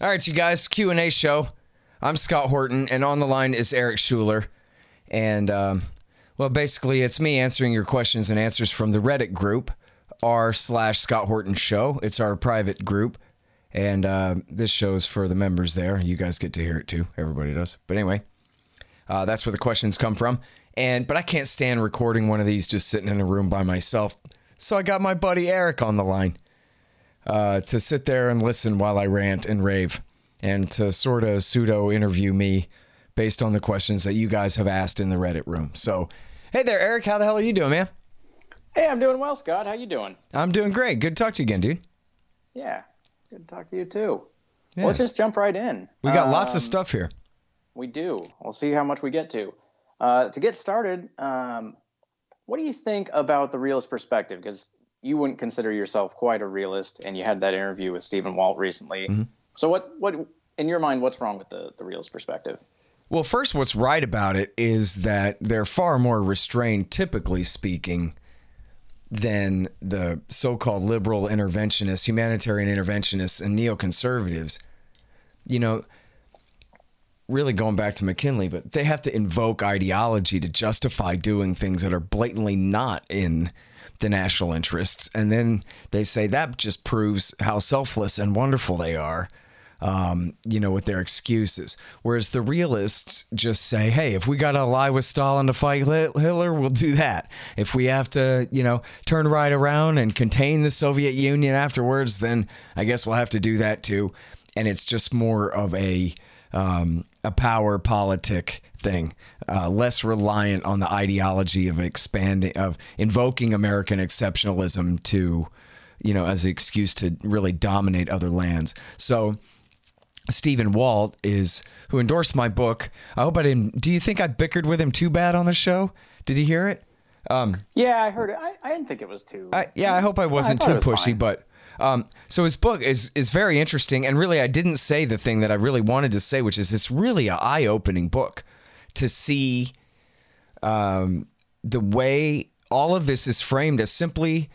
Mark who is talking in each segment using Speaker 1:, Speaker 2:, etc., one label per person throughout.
Speaker 1: All right, you guys, Q and A show. I'm Scott Horton, and on the line is Eric Schuler, and um, well, basically, it's me answering your questions and answers from the Reddit group r slash Scott Horton Show. It's our private group, and uh, this show is for the members there. You guys get to hear it too. Everybody does. But anyway, uh, that's where the questions come from. And but I can't stand recording one of these just sitting in a room by myself. So I got my buddy Eric on the line uh, to sit there and listen while I rant and rave, and to sort of pseudo interview me based on the questions that you guys have asked in the Reddit room. So, hey there, Eric. How the hell are you doing, man?
Speaker 2: Hey, I'm doing well, Scott. How you doing?
Speaker 1: I'm doing great. Good to talk to you again, dude.
Speaker 2: Yeah, good to talk to you too.
Speaker 1: Yeah.
Speaker 2: Let's just jump right in.
Speaker 1: We got lots of
Speaker 2: Um,
Speaker 1: stuff here.
Speaker 2: We do. We'll see how much we get to. Uh, to get started, um, what do you think about the realist perspective? Because you wouldn't consider yourself quite a realist, and you had that interview with Stephen Walt recently.
Speaker 1: Mm-hmm.
Speaker 2: So, what, what, in your mind, what's wrong with the, the realist perspective?
Speaker 1: Well, first, what's right about it is that they're far more restrained, typically speaking, than the so called liberal interventionists, humanitarian interventionists, and neoconservatives. You know, really going back to McKinley, but they have to invoke ideology to justify doing things that are blatantly not in the national interests. And then they say that just proves how selfless and wonderful they are um, you know, with their excuses. Whereas the realists just say, hey, if we got to lie with Stalin to fight Hit- Hitler, we'll do that. If we have to, you know, turn right around and contain the Soviet Union afterwards, then I guess we'll have to do that too. And it's just more of a, um, a power politic thing, uh, less reliant on the ideology of expanding, of invoking American exceptionalism to, you know, as an excuse to really dominate other lands. So, Stephen Walt is who endorsed my book. I hope I didn't. Do you think I bickered with him too bad on the show? Did you hear it?
Speaker 2: Yeah, I heard it. I, I didn't think it was too.
Speaker 1: I, yeah, I hope I wasn't
Speaker 2: thought
Speaker 1: too
Speaker 2: was
Speaker 1: pushy,
Speaker 2: fine.
Speaker 1: but um, so his book is is very interesting, and really, I didn't say the thing that I really wanted to say, which is it's really an eye opening book to see um, the way all of this is framed as simply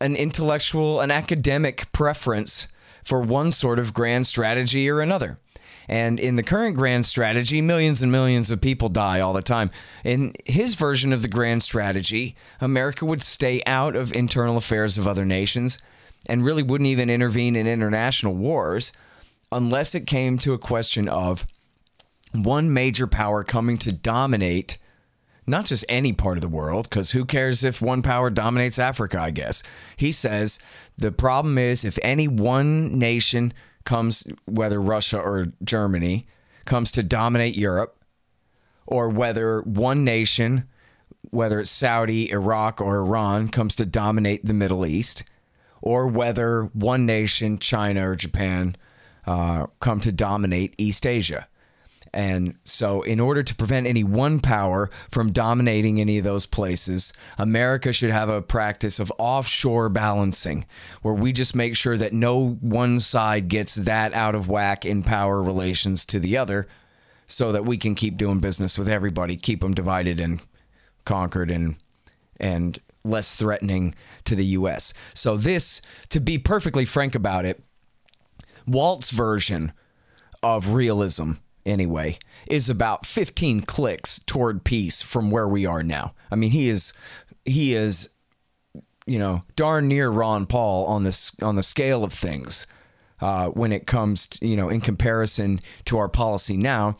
Speaker 1: an intellectual, an academic preference for one sort of grand strategy or another. And in the current grand strategy, millions and millions of people die all the time. In his version of the grand strategy, America would stay out of internal affairs of other nations and really wouldn't even intervene in international wars unless it came to a question of one major power coming to dominate not just any part of the world, because who cares if one power dominates Africa, I guess. He says the problem is if any one nation comes, whether Russia or Germany, comes to dominate Europe, or whether one nation, whether it's Saudi, Iraq, or Iran, comes to dominate the Middle East, or whether one nation, China or Japan, uh, come to dominate East Asia. And so, in order to prevent any one power from dominating any of those places, America should have a practice of offshore balancing, where we just make sure that no one side gets that out of whack in power relations to the other, so that we can keep doing business with everybody, keep them divided and conquered and and less threatening to the US. So this to be perfectly frank about it, Walt's version of realism anyway is about 15 clicks toward peace from where we are now. I mean, he is he is you know, darn near Ron Paul on this on the scale of things. Uh, when it comes, to, you know, in comparison to our policy now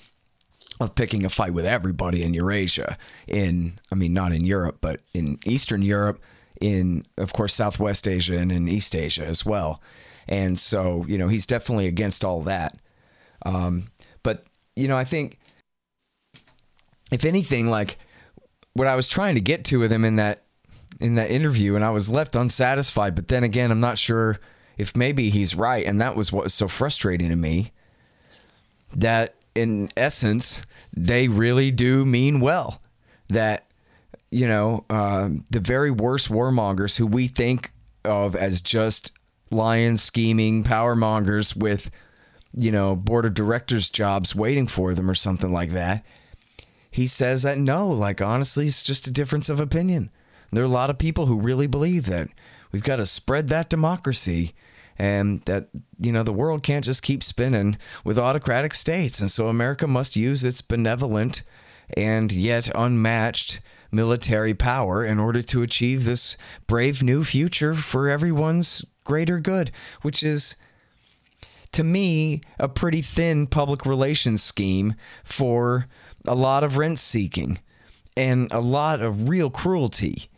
Speaker 1: of picking a fight with everybody in Eurasia, in I mean, not in Europe, but in Eastern Europe, in of course Southwest Asia and in East Asia as well. And so, you know, he's definitely against all that. Um, but you know, I think if anything, like what I was trying to get to with him in that in that interview, and I was left unsatisfied. But then again, I'm not sure if maybe he's right, and that was what was so frustrating to me. That in essence, they really do mean well. That you know, um, the very worst warmongers who we think of as just lying, scheming power mongers with, you know, board of directors jobs waiting for them or something like that. He says that no, like honestly, it's just a difference of opinion. There are a lot of people who really believe that we've got to spread that democracy and that you know the world can't just keep spinning with autocratic states and so america must use its benevolent and yet unmatched military power in order to achieve this brave new future for everyone's greater good which is to me a pretty thin public relations scheme for a lot of rent seeking and a lot of real cruelty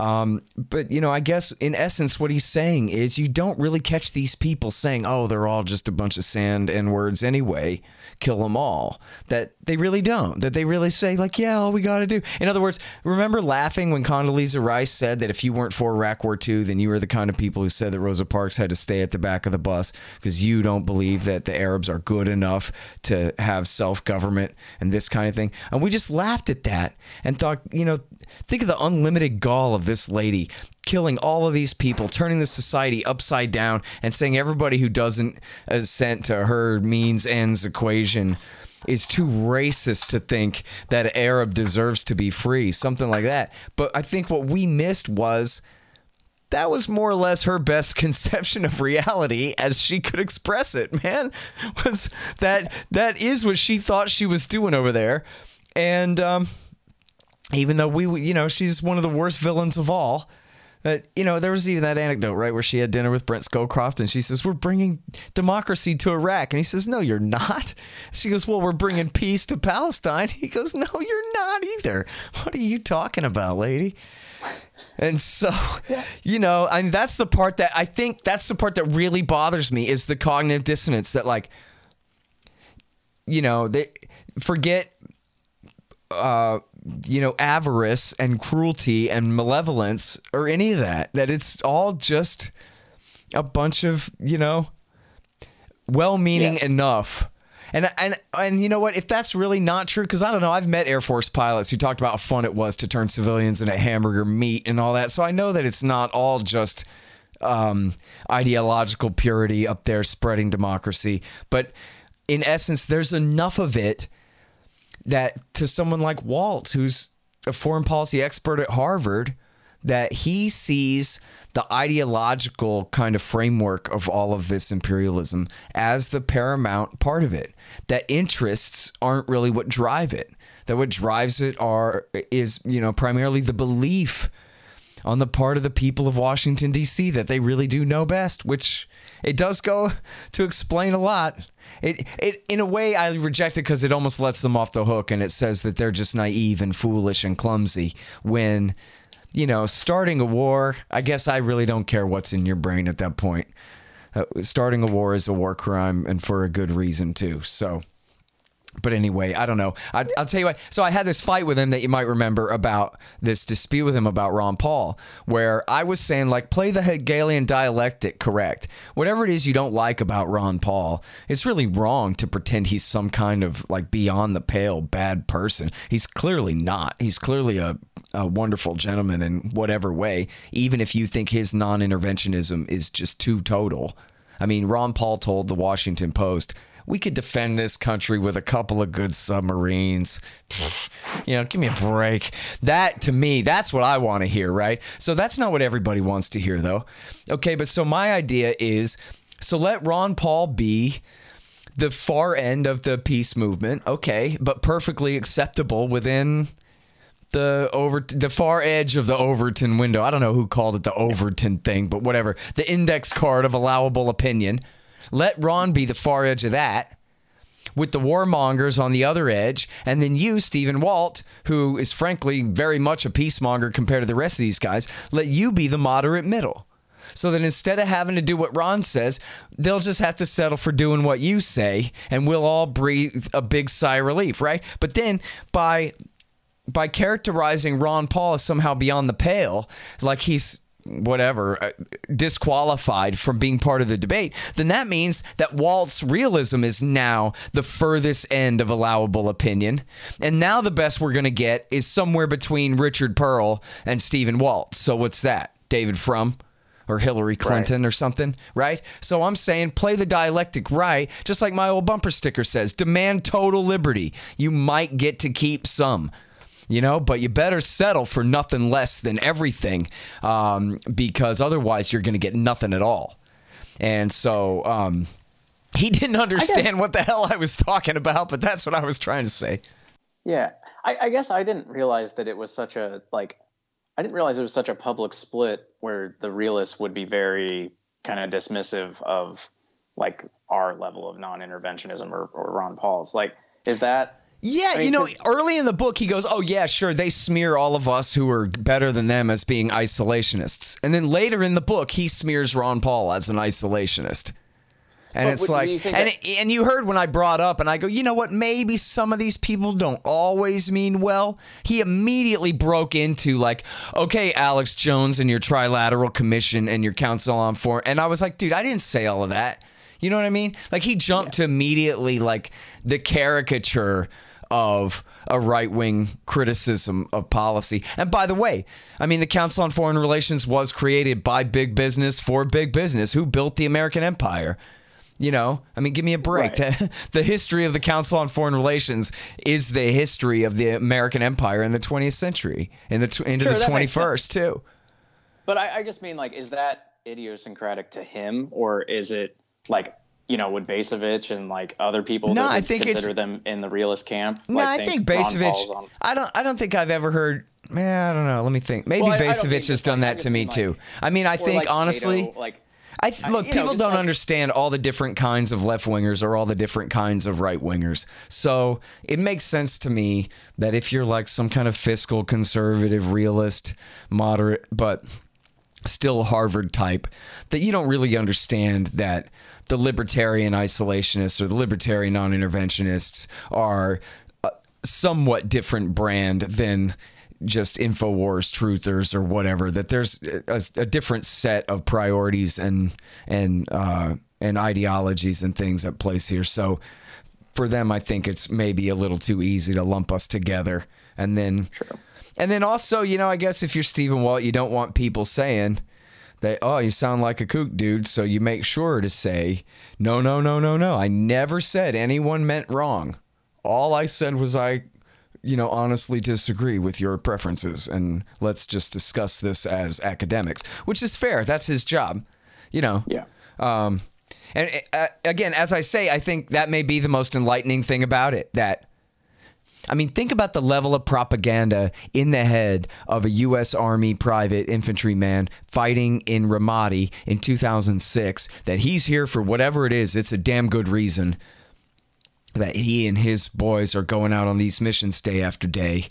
Speaker 1: um, but you know, I guess in essence, what he's saying is you don't really catch these people saying, "Oh, they're all just a bunch of sand and words anyway." Kill them all. That they really don't. That they really say, like, "Yeah, all we got to do." In other words, remember laughing when Condoleezza Rice said that if you weren't for Iraq War II, then you were the kind of people who said that Rosa Parks had to stay at the back of the bus because you don't believe that the Arabs are good enough to have self government and this kind of thing. And we just laughed at that and thought, you know, think of the unlimited gall of this lady killing all of these people, turning the society upside down, and saying everybody who doesn't assent to her means ends equation is too racist to think that Arab deserves to be free, something like that. But I think what we missed was that was more or less her best conception of reality as she could express it, man. Was that that is what she thought she was doing over there. And um even though we, you know, she's one of the worst villains of all. That you know, there was even that anecdote, right, where she had dinner with Brent Scowcroft, and she says, "We're bringing democracy to Iraq," and he says, "No, you're not." She goes, "Well, we're bringing peace to Palestine." He goes, "No, you're not either. What are you talking about, lady?" And so, yeah. you know, I mean, that's the part that I think that's the part that really bothers me is the cognitive dissonance that, like, you know, they forget. Uh, you know, avarice and cruelty and malevolence or any of that. That it's all just a bunch of, you know, well meaning yeah. enough. And, and and you know what? If that's really not true, because I don't know, I've met Air Force pilots who talked about how fun it was to turn civilians into hamburger meat and all that. So I know that it's not all just um, ideological purity up there spreading democracy, but in essence, there's enough of it that to someone like Walt, who's a foreign policy expert at Harvard, that he sees the ideological kind of framework of all of this imperialism as the paramount part of it. That interests aren't really what drive it. That what drives it are is, you know, primarily the belief on the part of the people of Washington D.C. that they really do know best, which it does go to explain a lot. It, it in a way I reject it because it almost lets them off the hook and it says that they're just naive and foolish and clumsy when you know starting a war I guess I really don't care what's in your brain at that point uh, starting a war is a war crime and for a good reason too so but anyway, I don't know. I, will tell you what. So I had this fight with him that you might remember about this dispute with him about Ron Paul, where I was saying like play the Hegelian dialectic correct. Whatever it is you don't like about Ron Paul, it's really wrong to pretend he's some kind of like beyond the pale bad person. He's clearly not. He's clearly a, a wonderful gentleman in whatever way. Even if you think his non-interventionism is just too total. I mean, Ron Paul told the Washington Post we could defend this country with a couple of good submarines. you know, give me a break. That to me, that's what I want to hear, right? So that's not what everybody wants to hear, though. Okay, but so my idea is so let Ron Paul be the far end of the peace movement, okay, but perfectly acceptable within the over the far edge of the Overton window. I don't know who called it the Overton thing, but whatever. The index card of allowable opinion. Let Ron be the far edge of that with the warmongers on the other edge, and then you, Stephen Walt, who is frankly very much a peacemonger compared to the rest of these guys, let you be the moderate middle. So that instead of having to do what Ron says, they'll just have to settle for doing what you say, and we'll all breathe a big sigh of relief, right? But then by by characterizing Ron Paul as somehow beyond the pale, like he's whatever uh, disqualified from being part of the debate, then that means that Walt's realism is now the furthest end of allowable opinion. And now the best we're going to get is somewhere between Richard Perle and Stephen Walt. So what's that? David Frum? or Hillary Clinton right. or something, right? So I'm saying play the dialectic right, just like my old bumper sticker says demand total liberty. You might get to keep some you know, but you better settle for nothing less than everything um, because otherwise you're going to get nothing at all. and so um, he didn't understand what the hell I was talking about. But that's what I was trying to say.
Speaker 2: Yeah, I, I guess I didn't realize that it was such a like. I didn't realize it was such a public split where the realists would be very kind of dismissive of like our level of non-interventionism or, or Ron Paul's. Like, is that
Speaker 1: yeah, I mean, you know, early in the book, he goes, Oh, yeah, sure. They smear all of us who are better than them as being isolationists. And then later in the book, he smears Ron Paul as an isolationist. And it's like, and, that- and you heard when I brought up, and I go, you know what? Maybe some of these people don't always mean well. He immediately broke into, like, okay, Alex Jones and your Trilateral Commission and your Council on Foreign. And I was like, dude, I didn't say all of that. You know what I mean? Like, he jumped yeah. to immediately, like, the caricature of a right wing criticism of policy. And by the way, I mean, the Council on Foreign Relations was created by big business for big business who built the American empire. You know, I mean, give me a break. Right. the history of the Council on Foreign Relations is the history of the American empire in the 20th century, in the into sure, the 21st too.
Speaker 2: But I, I just mean, like, is that idiosyncratic to him, or is it like you know, would Bacevich and like other people no, I think consider them in the realist camp?
Speaker 1: No,
Speaker 2: like,
Speaker 1: I think, think Bacevich. On... I don't. I don't think I've ever heard. Man, I don't know. Let me think. Maybe well, Bacevich has done that to me like, too. I mean, I think like honestly, Cato, like. I th- look, people know, don't like, understand all the different kinds of left wingers or all the different kinds of right wingers. So it makes sense to me that if you're like some kind of fiscal conservative, realist, moderate, but still Harvard type, that you don't really understand that the libertarian isolationists or the libertarian non-interventionists are a somewhat different brand than just infowars truthers or whatever that there's a, a different set of priorities and and uh, and ideologies and things at place here so for them i think it's maybe a little too easy to lump us together and then True. and then also you know i guess if you're stephen walt you don't want people saying that, oh, you sound like a kook, dude. So you make sure to say, no, no, no, no, no. I never said anyone meant wrong. All I said was I, you know, honestly disagree with your preferences. And let's just discuss this as academics, which is fair. That's his job, you know.
Speaker 2: Yeah.
Speaker 1: Um, and uh, again, as I say, I think that may be the most enlightening thing about it that I mean, think about the level of propaganda in the head of a U.S. Army private infantryman fighting in Ramadi in 2006 that he's here for whatever it is. It's a damn good reason that he and his boys are going out on these missions day after day,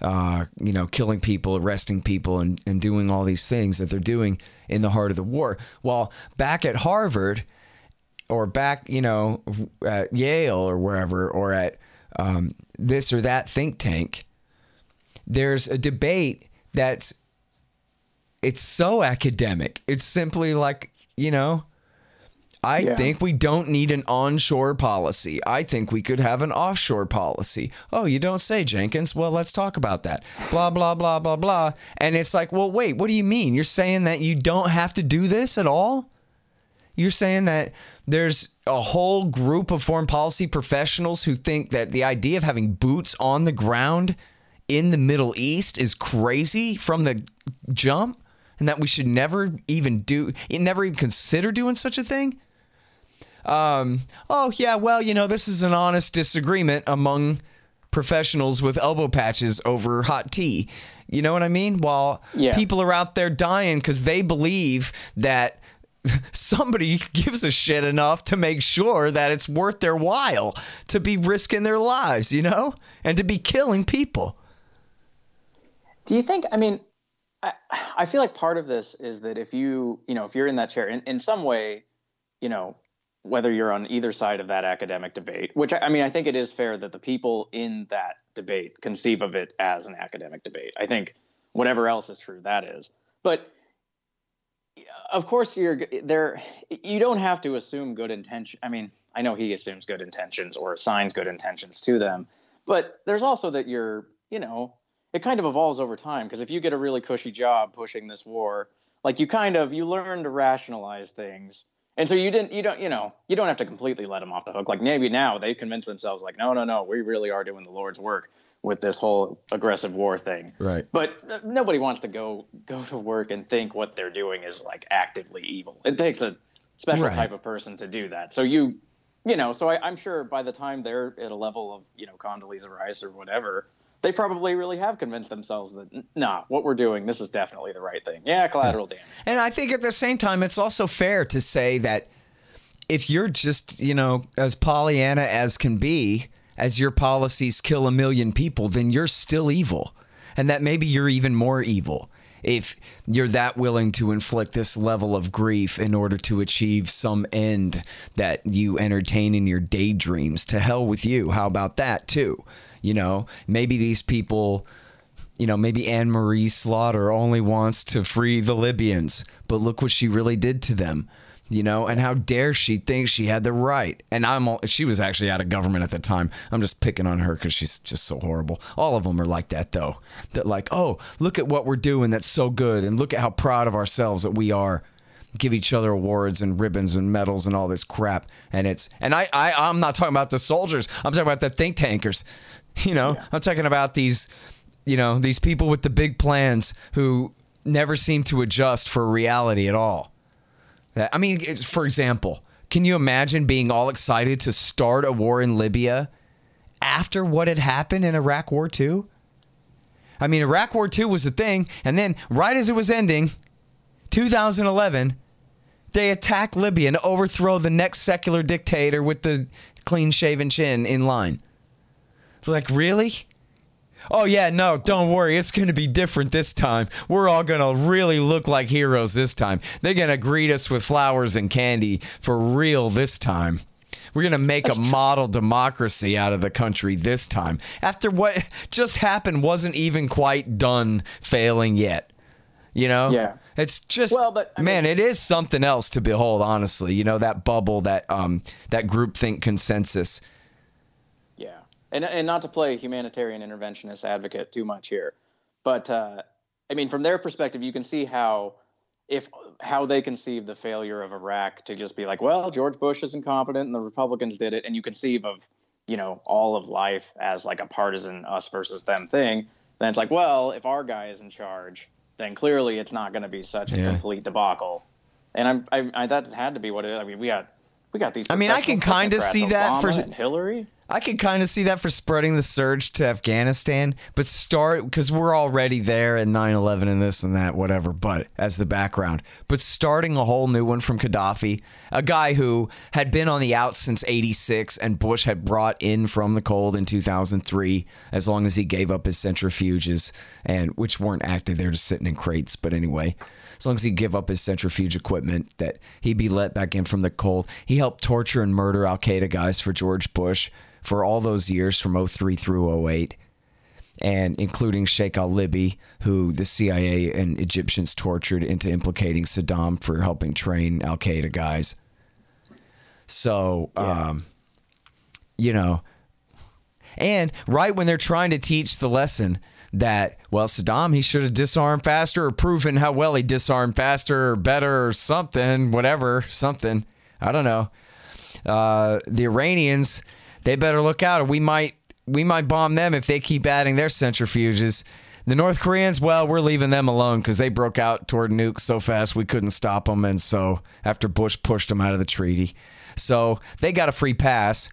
Speaker 1: uh, you know, killing people, arresting people, and, and doing all these things that they're doing in the heart of the war. While back at Harvard or back, you know, at Yale or wherever, or at um, this or that think tank. There's a debate that's it's so academic. It's simply like, you know, I yeah. think we don't need an onshore policy. I think we could have an offshore policy. Oh, you don't say, Jenkins? Well, let's talk about that. Blah, blah, blah, blah, blah. And it's like, well, wait, what do you mean? You're saying that you don't have to do this at all? You're saying that there's a whole group of foreign policy professionals who think that the idea of having boots on the ground in the Middle East is crazy from the jump and that we should never even do never even consider doing such a thing. Um, oh yeah, well, you know, this is an honest disagreement among professionals with elbow patches over hot tea. You know what I mean? While yeah. people are out there dying because they believe that somebody gives a shit enough to make sure that it's worth their while to be risking their lives, you know, and to be killing people.
Speaker 2: Do you think? I mean, I, I feel like part of this is that if you, you know, if you're in that chair in, in some way, you know, whether you're on either side of that academic debate, which I mean, I think it is fair that the people in that debate conceive of it as an academic debate. I think whatever else is true, that is. But of course you're there you don't have to assume good intention i mean i know he assumes good intentions or assigns good intentions to them but there's also that you're you know it kind of evolves over time because if you get a really cushy job pushing this war like you kind of you learn to rationalize things. And so you didn't you don't you know you don't have to completely let them off the hook. Like maybe now they convince themselves like no no no we really are doing the lord's work with this whole aggressive war thing.
Speaker 1: Right.
Speaker 2: But uh, nobody wants to go go to work and think what they're doing is like actively evil. It takes a special
Speaker 1: Right.
Speaker 2: type of person to do that. So you, you know, so I, I'm sure by the time they're at a level of you know Condoleezza Rice or whatever, they probably really have convinced themselves that "N- nah, what we're doing, this is definitely the right thing. Yeah, collateral damage.
Speaker 1: And I think at the same time, it's also fair to say that if you're just, you know, as Pollyanna as can be, as your policies kill a million people, then you're still evil. And that maybe you're even more evil if you're that willing to inflict this level of grief in order to achieve some end that you entertain in your daydreams. To hell with you. How about that, too? You know, maybe these people you know, maybe Anne Marie Slaughter only wants to free the Libyans, but look what she really did to them. You know, and how dare she think she had the right? And I'm all, she was actually out of government at the time. I'm just picking on her because she's just so horrible. All of them are like that, though. That like, oh, look at what we're doing. That's so good, and look at how proud of ourselves that we are. Give each other awards and ribbons and medals and all this crap. And it's and I, I I'm not talking about the soldiers. I'm talking about the think tankers. You know, I'm talking about these you know, these people with the big plans who never seem to adjust for reality at all. I mean, for example, can you imagine being all excited to start a war in Libya after what had happened in Iraq War II? I mean, Iraq War II was a thing, and then right as it was ending, 2011, they attack Libya and overthrow the next secular dictator with the clean shaven chin in line. Like, really? Oh, yeah, no, don't worry. It's going to be different this time. We're all going to really look like heroes this time. They're going to greet us with flowers and candy for real this time. We're going to make a model democracy out of the country this time. After what just happened wasn't even quite done failing yet. You know?
Speaker 2: Yeah.
Speaker 1: It's just
Speaker 2: Well, but, I
Speaker 1: man,
Speaker 2: mean-
Speaker 1: it is something else to behold, honestly. You know, that bubble, that um that groupthink consensus.
Speaker 2: And and not to play humanitarian interventionist advocate too much here, but uh, I mean, from their perspective, you can see how if how they conceive the failure of Iraq to just be like, well, George Bush is incompetent and the Republicans did it, and you conceive of you know all of life as like a partisan us versus them thing. Then it's like, well, if our guy is in charge, then clearly it's not going to be such a
Speaker 1: Yeah.
Speaker 2: complete debacle. And I'm, I, I, that had to be what it. I mean, we got. We got these.
Speaker 1: I mean, I can kinda
Speaker 2: technocrats,
Speaker 1: see that for-
Speaker 2: Hillary.
Speaker 1: I can kind of see that for spreading the surge to Afghanistan, but start because we're already there at 9 11 and this and that, whatever, but as the background. But starting a whole new one from Gaddafi, a guy who had been on the out since 86 and Bush had brought in from the cold in 2003, as long as he gave up his centrifuges, and which weren't active, they were just sitting in crates. But anyway, as long as he give up his centrifuge equipment, that he'd be let back in from the cold. He helped torture and murder Al Qaeda guys for George Bush for all those years from 03 through 08, and including Sheikh Al Libi, who the CIA and Egyptians tortured into implicating Saddam for helping train Al Qaeda guys. So, um, you know, and right when they're trying to teach the lesson that, well, Saddam, he should have disarmed faster or proven how well he disarmed faster or better or something, whatever, something. I don't know. Uh, the Iranians, they better look out or we might we might bomb them if they keep adding their centrifuges. The North Koreans, well, we're leaving them alone because they broke out toward nukes so fast we couldn't stop them. And so after Bush pushed them out of the treaty, so they got a free pass.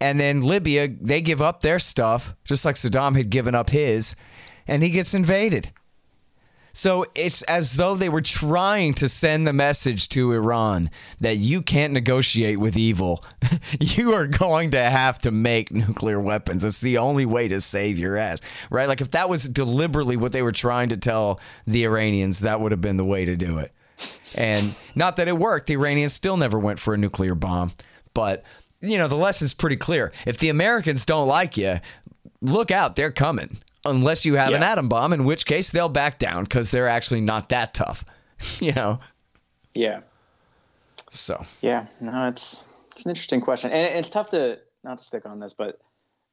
Speaker 1: And then Libya, they give up their stuff, just like Saddam had given up his, and he gets invaded. So it's as though they were trying to send the message to Iran that you can't negotiate with evil. you are going to have to make nuclear weapons. It's the only way to save your ass, right? Like if that was deliberately what they were trying to tell the Iranians, that would have been the way to do it. And not that it worked. The Iranians still never went for a nuclear bomb, but you know, the lesson's pretty clear. If the Americans don't like you, look out, they're coming. Unless you have an atom bomb, in which case they'll back down because they're actually not that tough. you know?
Speaker 2: Yeah.
Speaker 1: So,
Speaker 2: Yeah, no, it's it's an interesting question, and it's tough to not to stick on this, but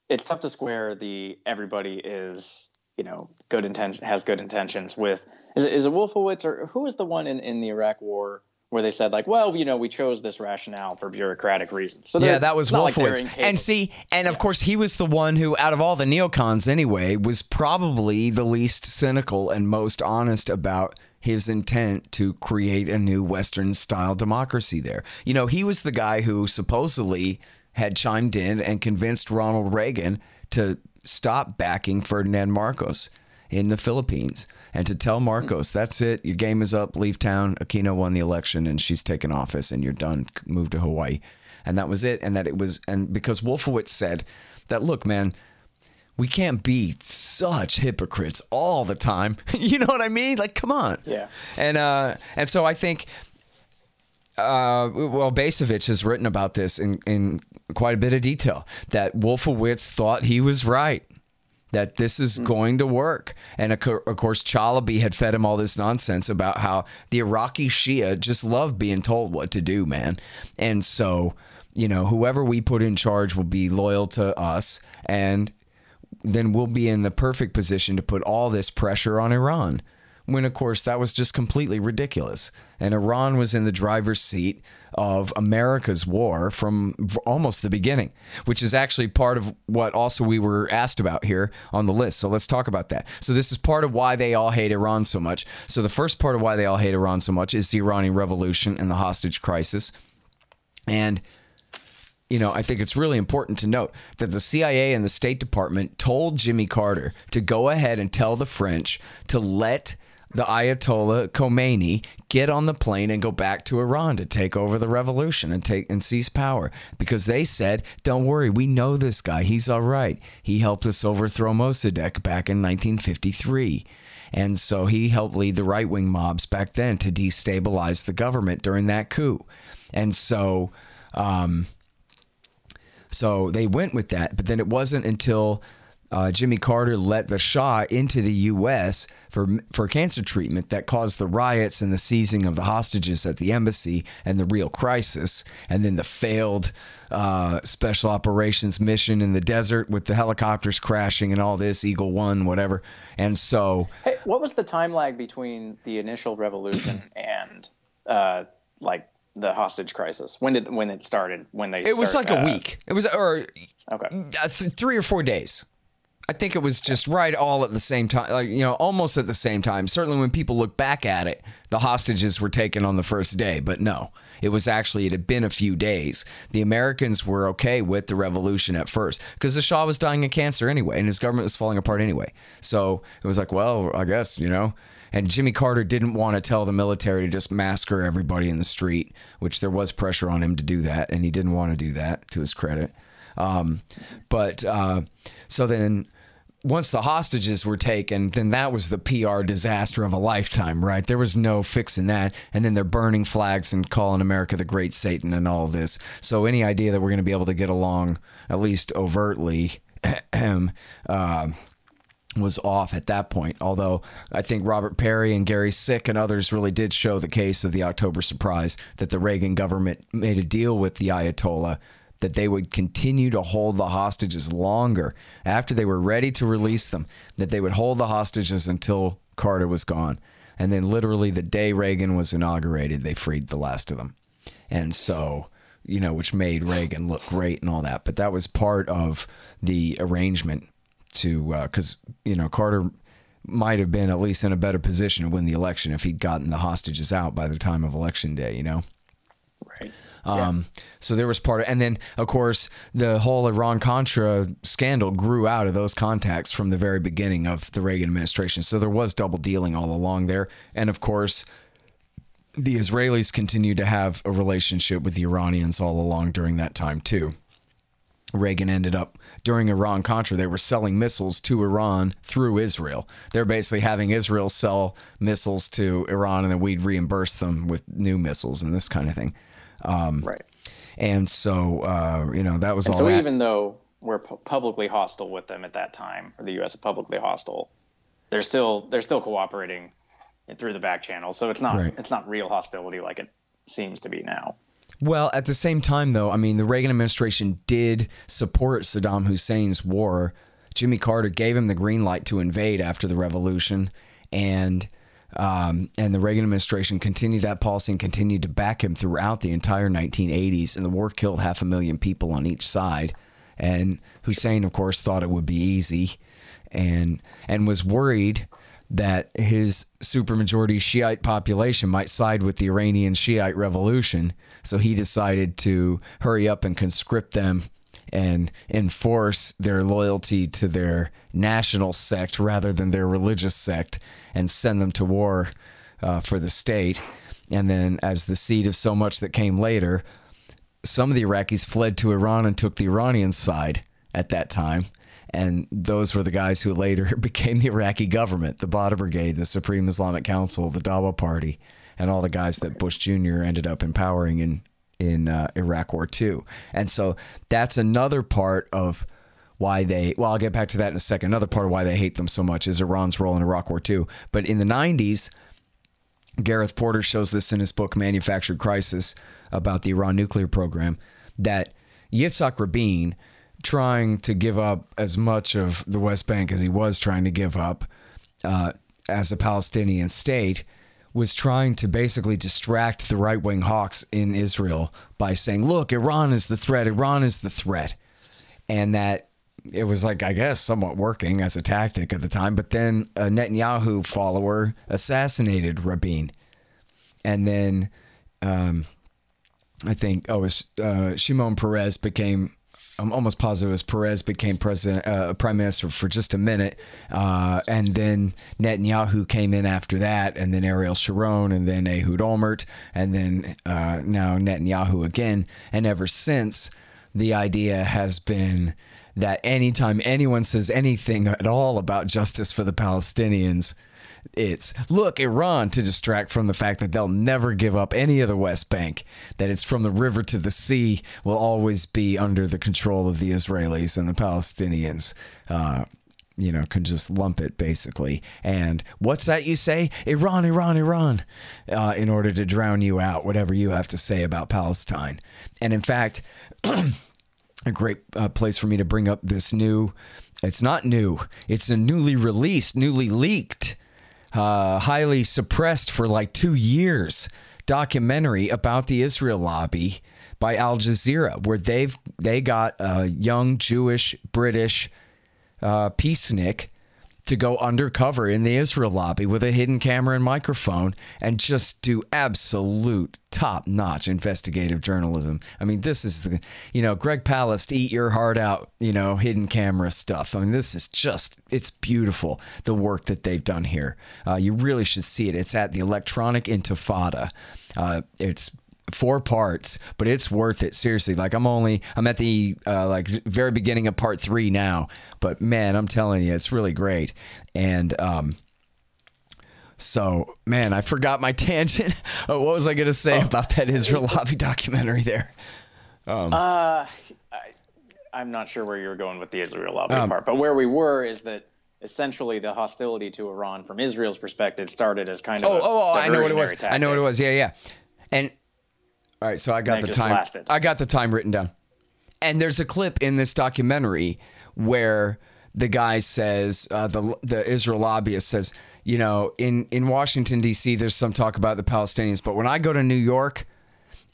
Speaker 2: it's tough to square the everybody is you know good intention has good intentions with is it, is it Wolfowitz or who was the one in in the Iraq War where they said like, well, you know, we chose this rationale for bureaucratic reasons. So
Speaker 1: yeah, that was
Speaker 2: not like
Speaker 1: Wolfowitz. and see, and of course, he was the one who, out of all the neocons anyway, was probably the least cynical and most honest about his intent to create a new Western style democracy there. You know, he was the guy who supposedly had chimed in and convinced Ronald Reagan to stop backing Ferdinand Marcos in the Philippines and to tell Marcos, that's it, your game is up, leave town. Aquino won the election and she's taken office and you're done, move to Hawaii. And that was it. And that it was, and because Wolfowitz said that, look, man, we can't be such hypocrites all the time. you know what I mean? Like, come on.
Speaker 2: Yeah.
Speaker 1: And uh, and so I think, uh, well, Bacevich has written about this in in quite a bit of detail. That Wolfowitz thought he was right. That this is hmm. going to work, and of of course, Chalabi had fed him all this nonsense about how the Iraqi Shia just love being told what to do, man. And so, you know, whoever we put in charge will be loyal to us, and then we'll be in the perfect position to put all this pressure on Iran. When, of course, that was just completely ridiculous. And Iran was in the driver's seat of America's war from almost the beginning, which is actually part of what also we were asked about here on the list. So let's talk about that. So, this is part of why they all hate Iran so much. So, the first part of why they all hate Iran so much is the Iranian Revolution and the hostage crisis. And you know, I think it's really important to note that the CIA and the State Department told Jimmy Carter to go ahead and tell the French to let the Ayatollah Khomeini get on the plane and go back to Iran to take over the revolution and take and seize power because they said, "Don't worry, we know this guy. He's all right. He helped us overthrow Mossadegh back in 1953." And so he helped lead the right wing mobs back then to destabilize the government during that coup. And so um, so they went with that, but then it wasn't until uh, Jimmy Carter let the Shah into the U.S. for for cancer treatment that caused the riots and the seizing of the hostages at the embassy and the real crisis, and then the failed uh, special operations mission in the desert with the helicopters crashing and all this Eagle One, whatever. And so,
Speaker 2: Hey, what was the time lag between the initial revolution and uh, like the hostage crisis? When did when it started? When they
Speaker 1: it was like a
Speaker 2: uh,
Speaker 1: week. It was or
Speaker 2: Okay.
Speaker 1: th- three or four days. I think it was just right all at the same time, like you know, almost at the same time. Certainly, when people look back at it, the hostages were taken on the first day, but no, it was actually it had been a few days. The Americans were okay with the revolution at first because the Shah was dying of cancer anyway, and his government was falling apart anyway. So it was like, well, I guess you know. And Jimmy Carter didn't want to tell the military to just massacre everybody in the street, which there was pressure on him to do that, and he didn't want to do that to his credit. Um, but uh, so then once the hostages were taken, then that was the PR disaster of a lifetime, right? There was no fixing that. And then they're burning flags and calling America the Great Satan and all this. So any idea that we're going to be able to get along, at least overtly, uh, was off at that point. Although I think Robert Parry and Gary Sick and others really did show the case of the October surprise that the Reagan government made a deal with the Ayatollah that they would continue to hold the hostages longer after they were ready to release them, that they would hold the hostages until Carter was gone. And then, literally, the day Reagan was inaugurated, they freed the last of them. And so, you know, which made Reagan look great and all that. But that was part of the arrangement to, uh, because, you know, Carter might have been at least in a better position to win the election if he'd gotten the hostages out by the time of election day, you know?
Speaker 2: Right.
Speaker 1: Um, So there was part of, and then of course the whole Iran Contra scandal grew out of those contacts from the very beginning of the Reagan administration. So there was double dealing all along there, and of course the Israelis continued to have a relationship with the Iranians all along during that time too. Reagan ended up during Iran Contra, they were selling missiles to Iran through Israel. They're basically having Israel sell missiles to Iran and then we'd reimburse them with new missiles and this kind of thing.
Speaker 2: Right.
Speaker 1: And so, uh, you know, that was all
Speaker 2: So
Speaker 1: that.
Speaker 2: even though we're pu- publicly hostile with them at that time, or the U.S. is publicly hostile, they're still they're still cooperating through the back channel. So it's not
Speaker 1: Right.
Speaker 2: it's not real hostility like it seems to be now.
Speaker 1: Well, at the same time, though, I mean, the Reagan administration did support Saddam Hussein's war. Jimmy Carter gave him the green light to invade after the revolution, and um, and the Reagan administration continued that policy and continued to back him throughout the entire 1980s. And the war killed half a million people on each side. And Hussein, of course, thought it would be easy, and and was worried that his supermajority Shiite population might side with the Iranian Shiite revolution. So he decided to hurry up and conscript them and enforce their loyalty to their national sect rather than their religious sect and send them to war uh, for the state. And then, as the seed of so much that came later, some of the Iraqis fled to Iran and took the Iranian side at that time. And those were the guys who later became the Iraqi government, the Badr Brigade, the Supreme Islamic Council, the Dawa Party, and all the guys that Bush Jr. ended up empowering in in uh, Iraq War II. And so that's another part of why they. Well, I'll get back to that in a second. Another part of why they hate them so much is Iran's role in Iraq War II. But in the '90s. Gareth Porter shows this in his book Manufactured Crisis about the Iran nuclear program that Yitzhak Rabin trying to give up as much of the West Bank as he was trying to give up uh, as a Palestinian state was trying to basically distract the right wing hawks in Israel by saying, look, Iran is the threat, Iran is the threat. And that it was like, I guess, somewhat working as a tactic at the time. But then a Netanyahu follower assassinated Rabin. And then um, I think, oh, it was uh, Shimon Peres became I'm almost positive as Peres became president, uh, prime minister for just a minute, uh, and then Netanyahu came in after that, and then Ariel Sharon, and then Ehud Olmert, and then uh, now Netanyahu again. And ever since, the idea has been that anytime anyone says anything at all about justice for the Palestinians, it's look Iran to distract from the fact that they'll never give up any of the West Bank, that it's from the river to the sea will always be under the control of the Israelis and the Palestinians. Uh, you know, can just lump it basically. And what's that you say? Iran, Iran, Iran, uh, in order to drown you out, whatever you have to say about Palestine. And in fact, a great uh, place for me to bring up this new, it's not new, it's a newly released, newly leaked uh, highly suppressed for like two years documentary about the Israel lobby by Al Jazeera, where they've they got a young Jewish British uh, peacenik to go undercover in the Israel lobby with a hidden camera and microphone and just do absolute top notch investigative journalism. I mean, this is the, you know, Greg Palast, eat your heart out, you know, hidden camera stuff. I mean, this is just, it's beautiful, the work that they've done here. Uh, you really should see it. It's at the Electronic Intifada. Uh, it's four parts, but it's worth it. Seriously, like I'm only I'm at the uh, like very beginning of part three now, but man, I'm telling you, it's really great. And um, so man, I forgot my tangent. oh, what was I gonna say oh. about that Israel lobby documentary there?
Speaker 2: Um, uh, I, I'm not sure where you were going with the Israel lobby um, part, but where we were is that essentially the hostility to Iran from Israel's perspective started as kind of
Speaker 1: oh oh, oh I know what it was tactic. I know what it was yeah yeah and all right, so I got the time. Lasted. I got the time written down. And there's a clip in this documentary where the guy says, uh, the the Israel lobbyist says, you know, in in Washington D.C. there's some talk about the Palestinians, but when I go to New York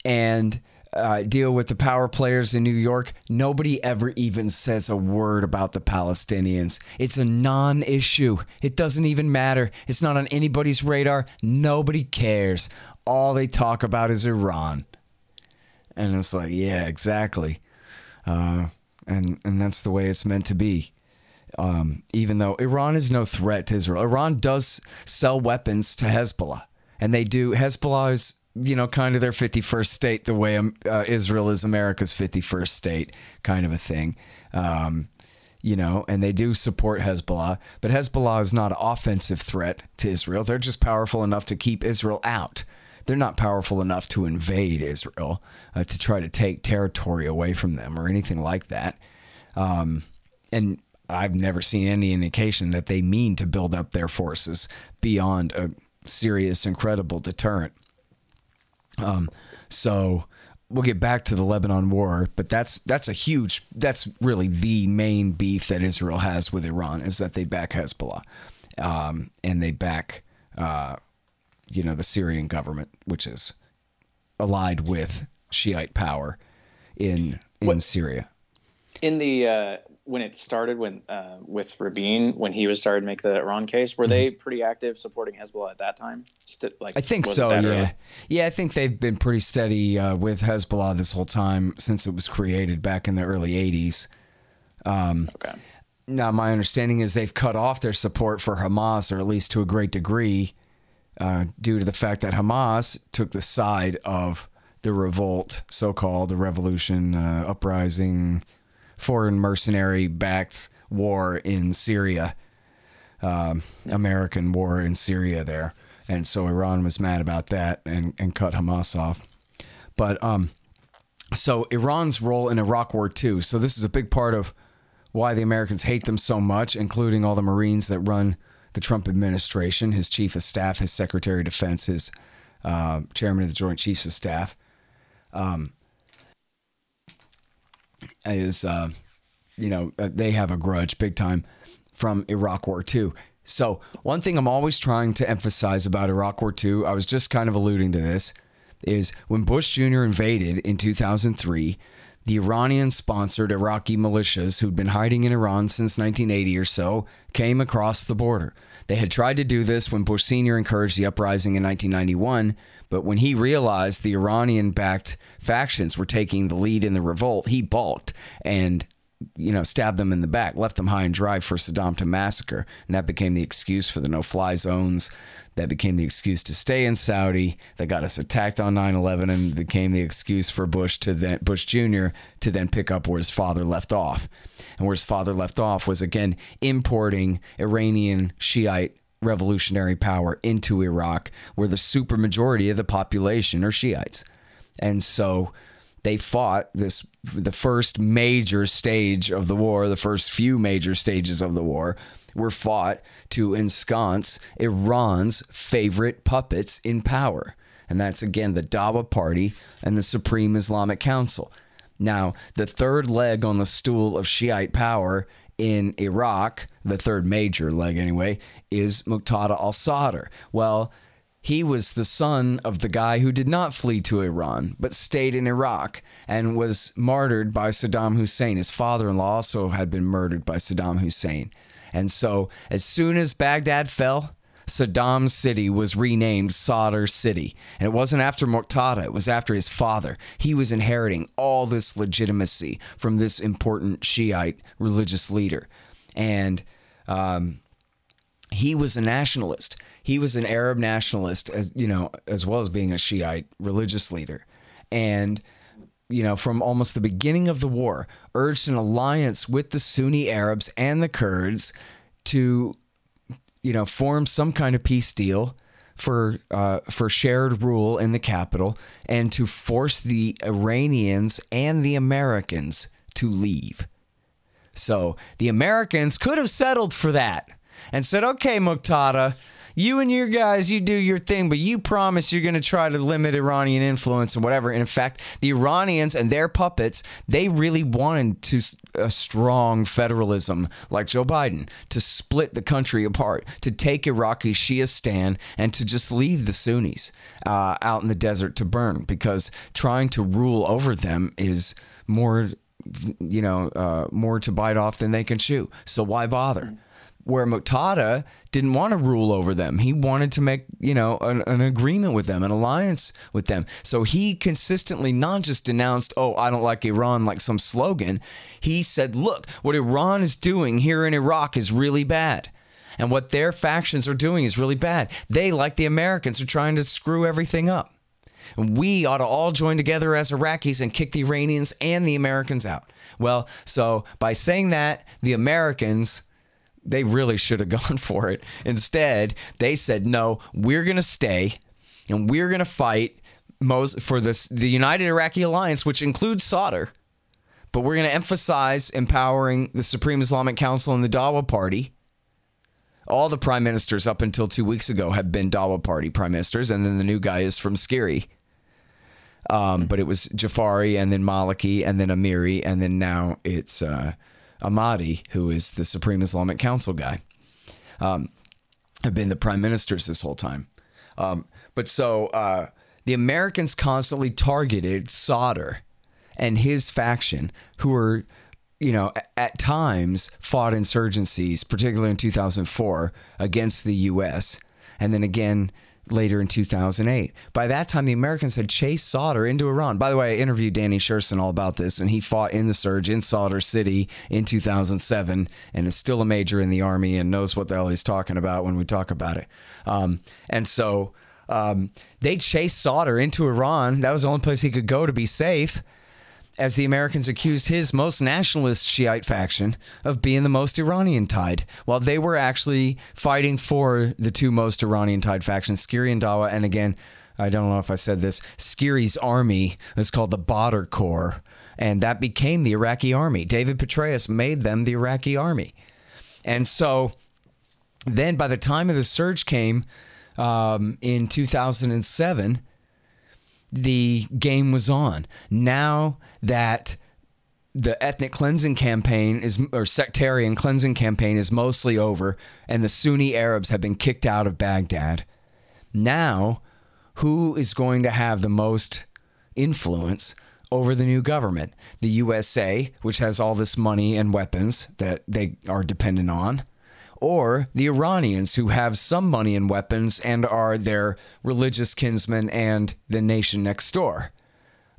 Speaker 1: and uh, deal with the power players in New York, nobody ever even says a word about the Palestinians. It's a non issue. It doesn't even matter. It's not on anybody's radar. Nobody cares. All they talk about is Iran. And it's like, yeah, exactly. Uh, and and that's the way it's meant to be. Um, even though Iran is no threat to Israel, Iran does sell weapons to Hezbollah, and they do. Hezbollah is you know kind of their 51st state, the way um, uh, Israel is America's 51st state, kind of a thing. Um, you know, and they do support Hezbollah, but Hezbollah is not an offensive threat to Israel. They're just powerful enough to keep Israel out they're not powerful enough to invade Israel, uh, to try to take territory away from them or anything like that. Um, and I've never seen any indication that they mean to build up their forces beyond a serious, incredible deterrent. Um, so we'll get back to the Lebanon war, but that's that's a huge that's really the main beef that Israel has with Iran is that they back Hezbollah, um, and they back uh, you know, the Syrian government, which is allied with Shiite power in in what, Syria.
Speaker 2: in the uh, when it started when uh, with Rabin when he was started to make the Iran case, were they pretty active supporting Hezbollah at that time? St- like
Speaker 1: I think so. Yeah,
Speaker 2: early?
Speaker 1: yeah. I think they've been pretty steady uh, with Hezbollah this whole time since it was created back in the early '80s.
Speaker 2: Okay.
Speaker 1: Now, my understanding is they've cut off their support for Hamas, or at least to a great degree, uh, due to the fact that Hamas took the side of the revolt, so-called the revolution, uh, uprising, foreign mercenary-backed war in Syria, um, American war in Syria there, and so Iran was mad about that and and cut Hamas off. But um, so Iran's role in Iraq War II. So this is a big part of why the Americans hate them so much, including all the Marines that run the Trump administration, his chief of staff, his secretary of defense, his uh, chairman of the Joint Chiefs of Staff. Um, is uh, you know uh, they have a grudge big time from Iraq War II. So one thing I'm always trying to emphasize about Iraq War II, I was just kind of alluding to this, is when Bush Jr. invaded in 2003, the Iranian sponsored Iraqi militias who'd been hiding in Iran since 1980 or so came across the border. They had tried to do this when Bush Sr. encouraged the uprising in 1991, but when he realized the Iranian backed factions were taking the lead in the revolt, he balked and you know, stabbed them in the back, left them high and dry for Saddam to massacre. And that became the excuse for the no fly zones. That became the excuse to stay in Saudi. That got us attacked on 9 11 and became the excuse for Bush to then, Bush Jr. to then pick up where his father left off. And where his father left off was again importing Iranian Shiite revolutionary power into Iraq, where the supermajority of the population are Shiites. And so they fought this the first major stage of the war, the first few major stages of the war were fought to ensconce Iran's favorite puppets in power. And that's again the Dawa Party and the Supreme Islamic Council. Now, the third leg on the stool of Shiite power in Iraq, the third major leg anyway, is Muqtada al Sadr. Well, he was the son of the guy who did not flee to Iran, but stayed in Iraq and was martyred by Saddam Hussein. His father in law also had been murdered by Saddam Hussein. And so, as soon as Baghdad fell, Saddam's city was renamed Sadr City. And it wasn't after Muqtada, it was after his father. He was inheriting all this legitimacy from this important Shiite religious leader. And um, he was a nationalist. He was an Arab nationalist, as you know, as well as being a Shiite religious leader, and you know, from almost the beginning of the war, urged an alliance with the Sunni Arabs and the Kurds to, you know, form some kind of peace deal for uh, for shared rule in the capital and to force the Iranians and the Americans to leave. So the Americans could have settled for that and said, okay, Muqtada, you and your guys, you do your thing, but you promise you're going to try to limit Iranian influence and whatever. And in fact, the Iranians and their puppets, they really wanted to a strong federalism like Joe Biden to split the country apart, to take Iraqi Shiistan and to just leave the Sunnis uh, out in the desert to burn because trying to rule over them is more you know, uh, more to bite off than they can chew. So why bother? Where Muqtada didn't want to rule over them. He wanted to make, you know, an, an, agreement with them, an alliance with them. So he consistently not just denounced, oh, I don't like Iran like some slogan. He said, look, what Iran is doing here in Iraq is really bad. And what their factions are doing is really bad. They, like the Americans, are trying to screw everything up. And we ought to all join together as Iraqis and kick the Iranians and the Americans out. Well, so by saying that, the Americans, they really should have gone for it. Instead, they said, no, we're going to stay and we're going to fight most for this, the United Iraqi Alliance, which includes Sadr. But we're going to emphasize empowering the Supreme Islamic Council and the Dawa Party all the prime ministers up until two weeks ago have been Dawa Party prime ministers, and then the new guy is from SCIRI. Um, but it was Jafari, and then Maliki, and then Amiri, and then now it's uh, Ahmadi, who is the Supreme Islamic Council guy. Um, have been the prime ministers this whole time. Um, but so uh, the Americans constantly targeted Sadr and his faction, who were you know, at times fought insurgencies, particularly in 2004 against the U.S. and then again later in 2008. By that time, the Americans had chased Sadr into Iran. By the way, I interviewed Danny Sjursen all about this, and he fought in the surge in Sadr City in 2007 and is still a major in the army and knows what the hell he's talking about when we talk about it. Um, and so um, they chased Sadr into Iran. That was the only place he could go to be safe as the Americans accused his most nationalist Shiite faction of being the most Iranian tied, while they were actually fighting for the two most Iranian tied factions, SCIRI and Dawa. And again, I don't know if I said this, SCIRI's army is called the Badr Corps, and that became the Iraqi army. David Petraeus made them the Iraqi army. And so then by the time of the surge came um, in 2007, the game was on. Now that the ethnic cleansing campaign is or sectarian cleansing campaign is mostly over and the Sunni Arabs have been kicked out of Baghdad. Now, who is going to have the most influence over the new government? The USA, which has all this money and weapons that they are dependent on, or the Iranians who have some money and weapons and are their religious kinsmen and the nation next door.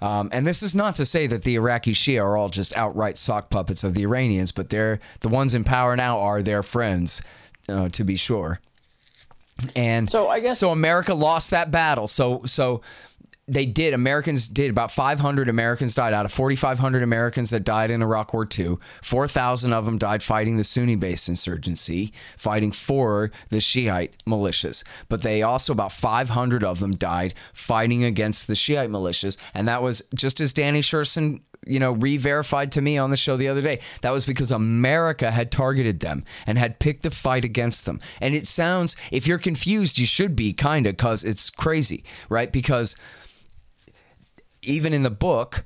Speaker 1: Um, and this is not to say that the Iraqi Shia are all just outright sock puppets of the Iranians, but they're the ones in power now are their friends, uh, to be sure. And
Speaker 2: so I guess
Speaker 1: so America lost that battle. So so they did. Americans did. About 500 Americans died out of 4,500 Americans that died in Iraq War II. 4,000 of them died fighting the Sunni based insurgency, fighting for the Shiite militias. But they also, about 500 of them died fighting against the Shiite militias. And that was just as Danny Sjursen you know, re-verified to me on the show the other day. That was because America had targeted them and had picked a fight against them. And it sounds, if you're confused, you should be kind of, because it's crazy, right? Because even in the book,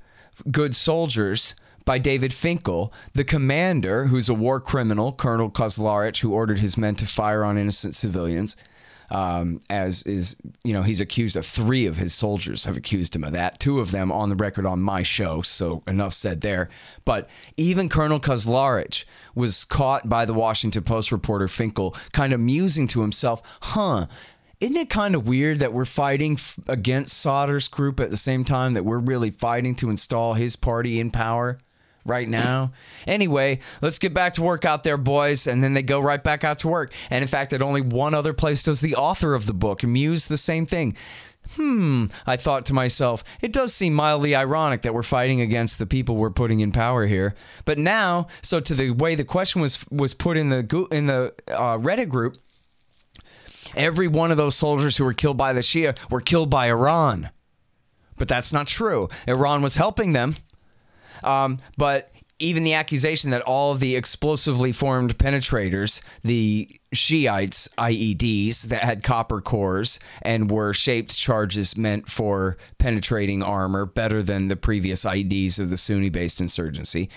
Speaker 1: Good Soldiers by David Finkel, the commander, who's a war criminal, Colonel Kauzlarich, who ordered his men to fire on innocent civilians, um, as is, you know, he's accused of three of his soldiers have accused him of that. Two of them on the record on my show, so enough said there. But even Colonel Kauzlarich was caught by the Washington Post reporter Finkel, kind of musing to himself, huh, isn't it kind of weird that we're fighting f- against Sadr's group at the same time that we're really fighting to install his party in power right now? Anyway, let's get back to work out there, boys. And then they go right back out to work. And in fact, at only one other place does the author of the book muse the same thing. Hmm, I thought to myself, it does seem mildly ironic that we're fighting against the people we're putting in power here. But now, so to the way the question was was put in the in the uh, Reddit group, Every one of those soldiers who were killed by the Shia were killed by Iran. But that's not true. Iran was helping them. Um, but even the accusation that all the explosively formed penetrators, the Shiites IEDs that had copper cores and were shaped charges meant for penetrating armor better than the previous IEDs of the Sunni based insurgency,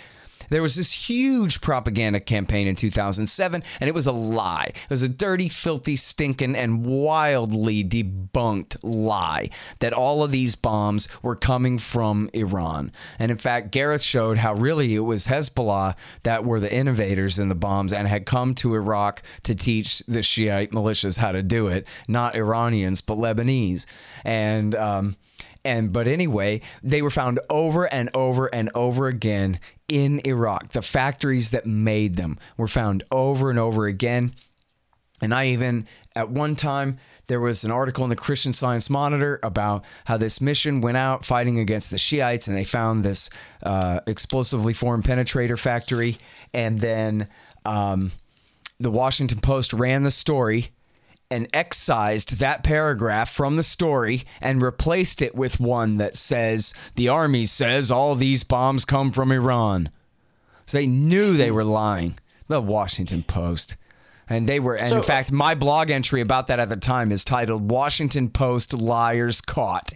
Speaker 1: there was this huge propaganda campaign in 2007, and it was a lie. It was a dirty, filthy, stinking, and wildly debunked lie that all of these bombs were coming from Iran. And in fact, Gareth showed how really it was Hezbollah that were the innovators in the bombs and had come to Iraq to teach the Shiite militias how to do it, not Iranians, but Lebanese. And, um, and but anyway, they were found over and over and over again in Iraq. The factories that made them were found over and over again. And I even at one time there was an article in the Christian Science Monitor about how this mission went out fighting against the Shiites, and they found this uh, explosively formed penetrator factory. And then um, the Washington Post ran the story and excised that paragraph from the story and replaced it with one that says the army says all these bombs come from Iran. So they knew they were lying. The Washington Post. And they were, and so, in fact, my blog entry about that at the time is titled Washington Post Liars Caught.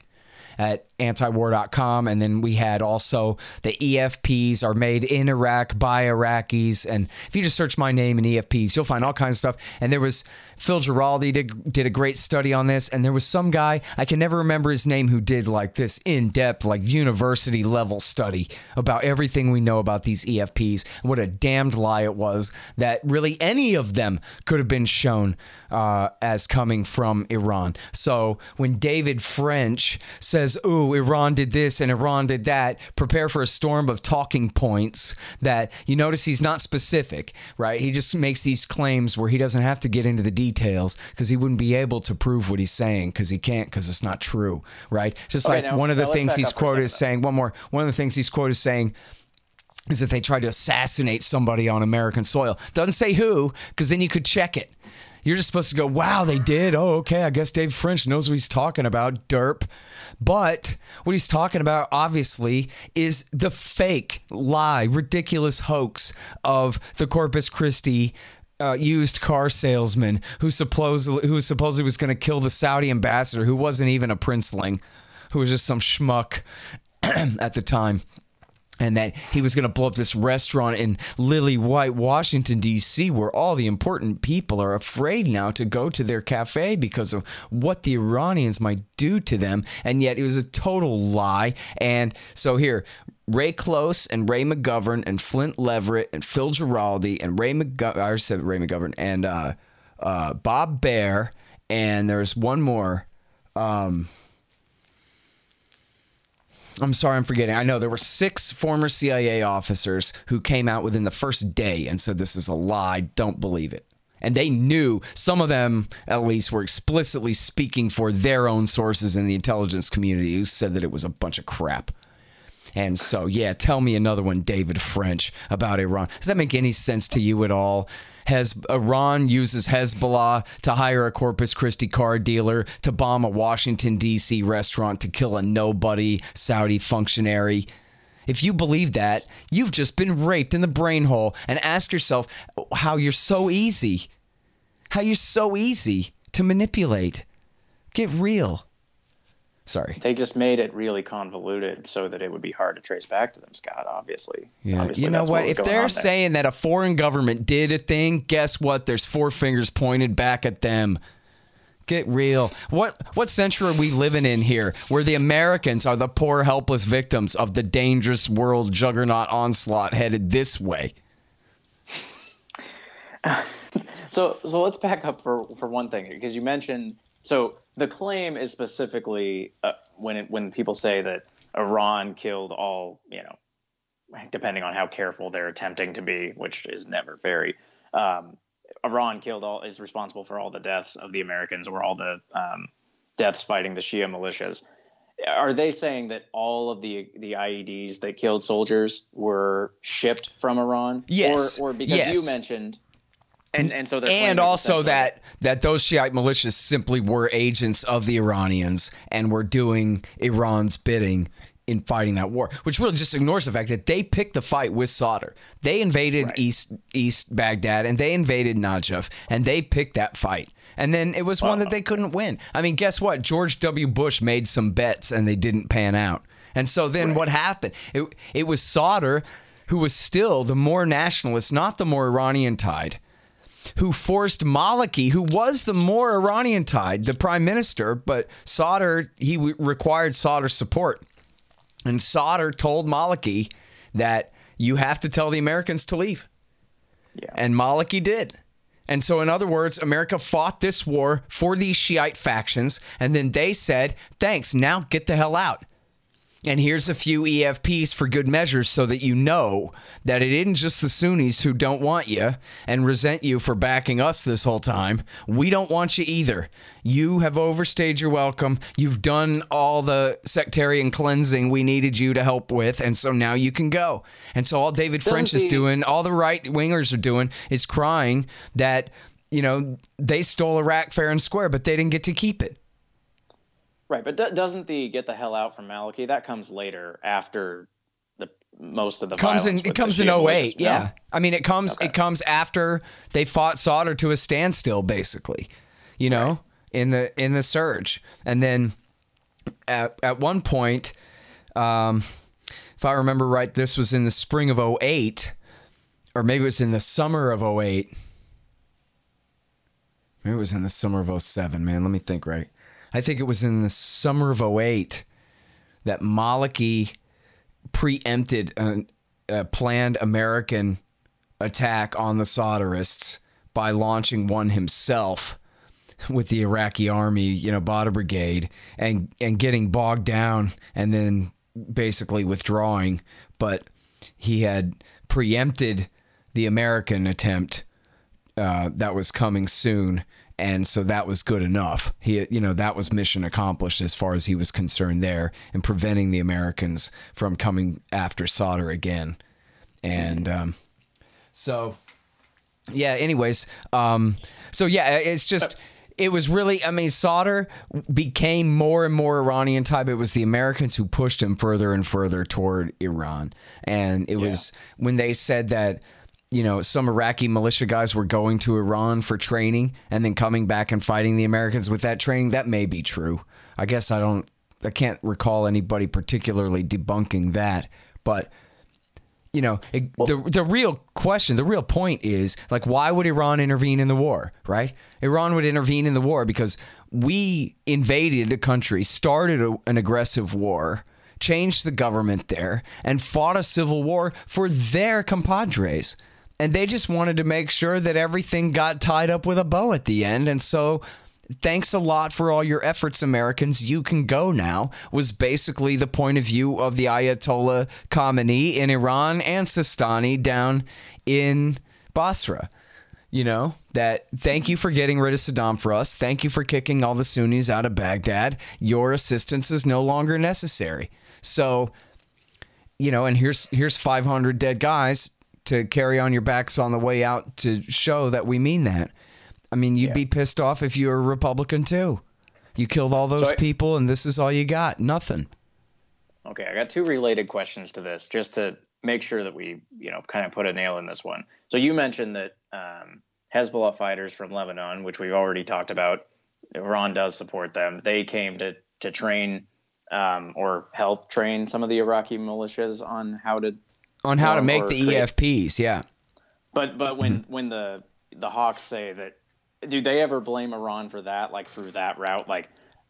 Speaker 1: At antiwar.com. And then we had also the EFPs are made in Iraq by Iraqis. And if you just search my name and EFPs, you'll find all kinds of stuff. And there was Phil Giraldi did, did a great study on this. And there was some guy, I can never remember his name, who did like this in depth, like university level study about everything we know about these EFPs. And what a damned lie it was that really any of them could have been shown uh, as coming from Iran. So when David French says, Ooh, Iran did this and Iran did that, prepare for a storm of talking points that you notice he's not specific, right? He just makes these claims where he doesn't have to get into the details because he wouldn't be able to prove what he's saying because he can't because it's not true, right? Just
Speaker 2: Okay,
Speaker 1: like
Speaker 2: now-
Speaker 1: one of the things he's
Speaker 2: up for a
Speaker 1: quoted as saying, one more, one of the things he's quoted as saying, is that they tried to assassinate somebody on American soil. Doesn't say who, because then you could check it. You're just supposed to go, wow, they did. Oh, okay. I guess Dave French knows what he's talking about, derp. But what he's talking about, obviously, is the fake, lie, ridiculous hoax of the Corpus Christi uh, used car salesman who supposedly who supposedly was going to kill the Saudi ambassador, who wasn't even a princeling, who was just some schmuck at the time and that he was going to blow up this restaurant in Lily White, Washington, D.C., where all the important people are afraid now to go to their cafe because of what the Iranians might do to them. And yet it was a total lie. And so here, Ray Close and Ray McGovern and Flint Leverett and Phil Giraldi and Ray McGovern, I said Ray McGovern, and uh, uh, Bob Baer, and there's one more. Um, I'm sorry, I'm forgetting. I know there were six former CIA officers who came out within the first day and said this is a lie. Don't believe it. And they knew, some of them at least, were explicitly speaking for their own sources in the intelligence community who said that it was a bunch of crap. And so, yeah, tell me another one, David French, about Iran. Does that make any sense to you at all? Has Iran uh, uses Hezbollah to hire a Corpus Christi car dealer to bomb a Washington D.C. restaurant to kill a nobody Saudi functionary? If you believe that, you've just been raped in the brain hole. And ask yourself how you're so easy, how you're so easy to manipulate. Get real. Sorry.
Speaker 2: They just made it really convoluted so that it would be hard to trace back to them, Scott. Obviously.
Speaker 1: Yeah.
Speaker 2: Obviously,
Speaker 1: you know
Speaker 2: that's
Speaker 1: what? If they're saying that a foreign government did a thing, guess what? There's four fingers pointed back at them. Get real. What what century are we living in here where the Americans are the poor helpless victims of the dangerous world juggernaut onslaught headed this way?
Speaker 2: So so let's back up for for one thing because you mentioned so the claim is specifically uh, when it, when people say that Iran killed all you know depending on how careful they're attempting to be which is never very um, Iran killed all is responsible for all the deaths of the Americans or all the um, deaths fighting the Shia militias. Are they saying that all of the the IEDs that killed soldiers were shipped from Iran?
Speaker 1: Yes.
Speaker 2: Or, or because
Speaker 1: Yes.
Speaker 2: you mentioned and and so
Speaker 1: and also that that those Shiite militias simply were agents of the Iranians and were doing Iran's bidding in fighting that war, which really just ignores the fact that they picked the fight with Sadr. They invaded
Speaker 2: Right.
Speaker 1: East East Baghdad and they invaded Najaf and they picked that fight. And then it was one that they couldn't win. I mean, guess what? George W. Bush made some bets and they didn't pan out. And so then what happened? It it was Sadr who was still the more nationalist, not the more Iranian tied who forced Maliki, who was the more Iranian tied, the prime minister, but Sadr, he required Sadr's support. And Sadr told Maliki that you have to tell the Americans to leave.
Speaker 2: Yeah.
Speaker 1: And Maliki did. And so, in other words, America fought this war for these Shiite factions, and then they said, thanks, now get the hell out. And here's a few EFPs for good measures so that you know that it isn't just the Sunnis who don't want you and resent you for backing us this whole time. We don't want you either. You have overstayed your welcome. You've done all the sectarian cleansing we needed you to help with, and so now you can go. And so all David French is doing, all the right wingers are doing, is crying that, you know, they stole Iraq fair and square, but they didn't get to keep it.
Speaker 2: Right, but do- doesn't the get the hell out from Maliki that comes later after the most of the
Speaker 1: comes in it comes in
Speaker 2: Shia
Speaker 1: 08
Speaker 2: militias?
Speaker 1: yeah
Speaker 2: No?
Speaker 1: i mean it comes it comes after they fought Sadr to a standstill basically you know in the in the surge and then at at one point, um, if I remember right, this was in the spring of 08, or maybe it was in the summer of 08. Maybe it was in the summer of 07, man. Let me think right. I think it was in the summer of 08 that Maliki preempted a, planned American attack on the Sadrists by launching one himself with the Iraqi army, you know, Badr Brigade, and and getting bogged down and then basically withdrawing. But he had preempted the American attempt uh, that was coming soon, and so that was good enough. He, you know, that was mission accomplished as far as he was concerned there, and preventing the Americans from coming after Sadr again, and um, so yeah. Anyways, um, so yeah, it's just it was really, I mean, Sadr became more and more Iranian type. It was the Americans who pushed him further and further toward Iran. And it yeah. was when they said that, you know, some Iraqi militia guys were going to Iran for training and then coming back and fighting the Americans with that training. That may be true. I guess I don't, I can't recall anybody particularly debunking that. But you know, it, the the real question, the real point is like, why would Iran intervene in the war? Right? Iran would intervene in the war because we invaded a country, started a, an aggressive war, changed the government there, and fought a civil war for their compadres. And they just wanted to make sure that everything got tied up with a bow at the end. And so thanks a lot for all your efforts, Americans. You can go now, was basically the point of view of the Ayatollah Khamenei in Iran and Sistani down in Basra. You know, that thank you for getting rid of Saddam for us. Thank you for kicking all the Sunnis out of Baghdad. Your assistance is no longer necessary. So, you know, and here's here's 500 dead guys to carry on your backs on the way out to show that we mean that. I mean, you'd yeah. be pissed off if you were a Republican too. You killed all those so I, people, and this is all you got. Nothing.
Speaker 2: Okay, I got two related questions to this, just to make sure that we, you know, kind of put a nail in this one. So you mentioned that um, Hezbollah fighters from Lebanon, which we've already talked about, Iran does support them. They came to to train um, or help train some of the Iraqi militias on how to
Speaker 1: on how to make the create. EFPs. Yeah.
Speaker 2: But but when mm-hmm. when the the Hawks say that do they ever blame Iran for that, like through that route? Like,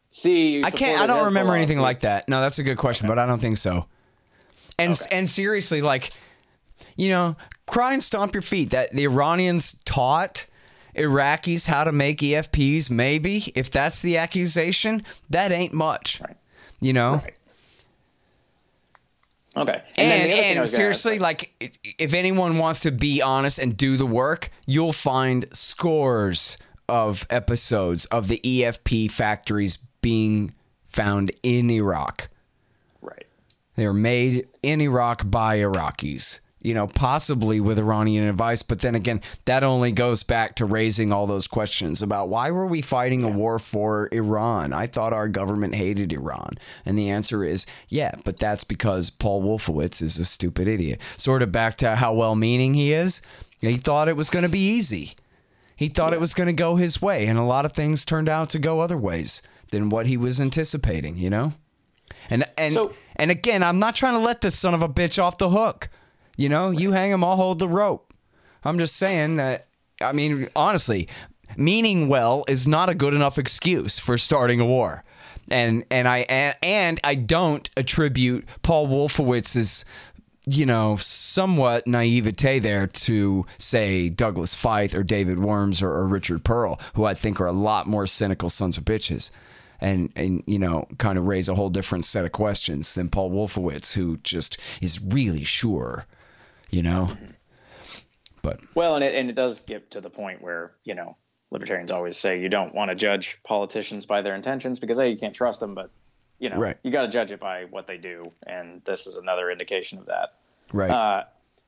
Speaker 2: see,
Speaker 1: I can't. I don't remember anything like that. No, that's a good question, okay. but I don't think so. And okay. and seriously, like, you know, cry and stomp your feet that the Iranians taught Iraqis how to make EFPs. Maybe if that's the accusation, that ain't much. Right. You know. Right.
Speaker 2: Okay.
Speaker 1: And and, and seriously, like if anyone wants to be honest and do the work, you'll find scores of episodes of the EFP factories being found in Iraq.
Speaker 2: Right.
Speaker 1: They are made in Iraq by Iraqis you know, possibly with Iranian advice. But then again, that only goes back to raising all those questions about why were we fighting a war for Iran? I thought our government hated Iran. And the answer is, yeah, but that's because Paul Wolfowitz is a stupid idiot. Sort of back to how well meaning he is. He thought it was going to be easy. He thought it was going to go his way. And a lot of things turned out to go other ways than what he was anticipating, you know? And and so, and again, I'm not trying to let this son of a bitch off the hook. You know, you hang them, I'll hold the rope. I'm just saying that. I mean, honestly, meaning well is not a good enough excuse for starting a war. And and I and, and I don't attribute Paul Wolfowitz's you know, somewhat naivete there to say Douglas Feith or David Wurmser or, or, Richard Perle, who I think are a lot more cynical sons of bitches, and and you know, kind of raise a whole different set of questions than Paul Wolfowitz, who just is really sure you know. But
Speaker 2: well, and it and it does get to the point where you know libertarians always say you don't want to judge politicians by their intentions because hey, you can't trust them, but you know right. you got to judge it by what they do, and this is another indication of that.
Speaker 1: Right. Uh,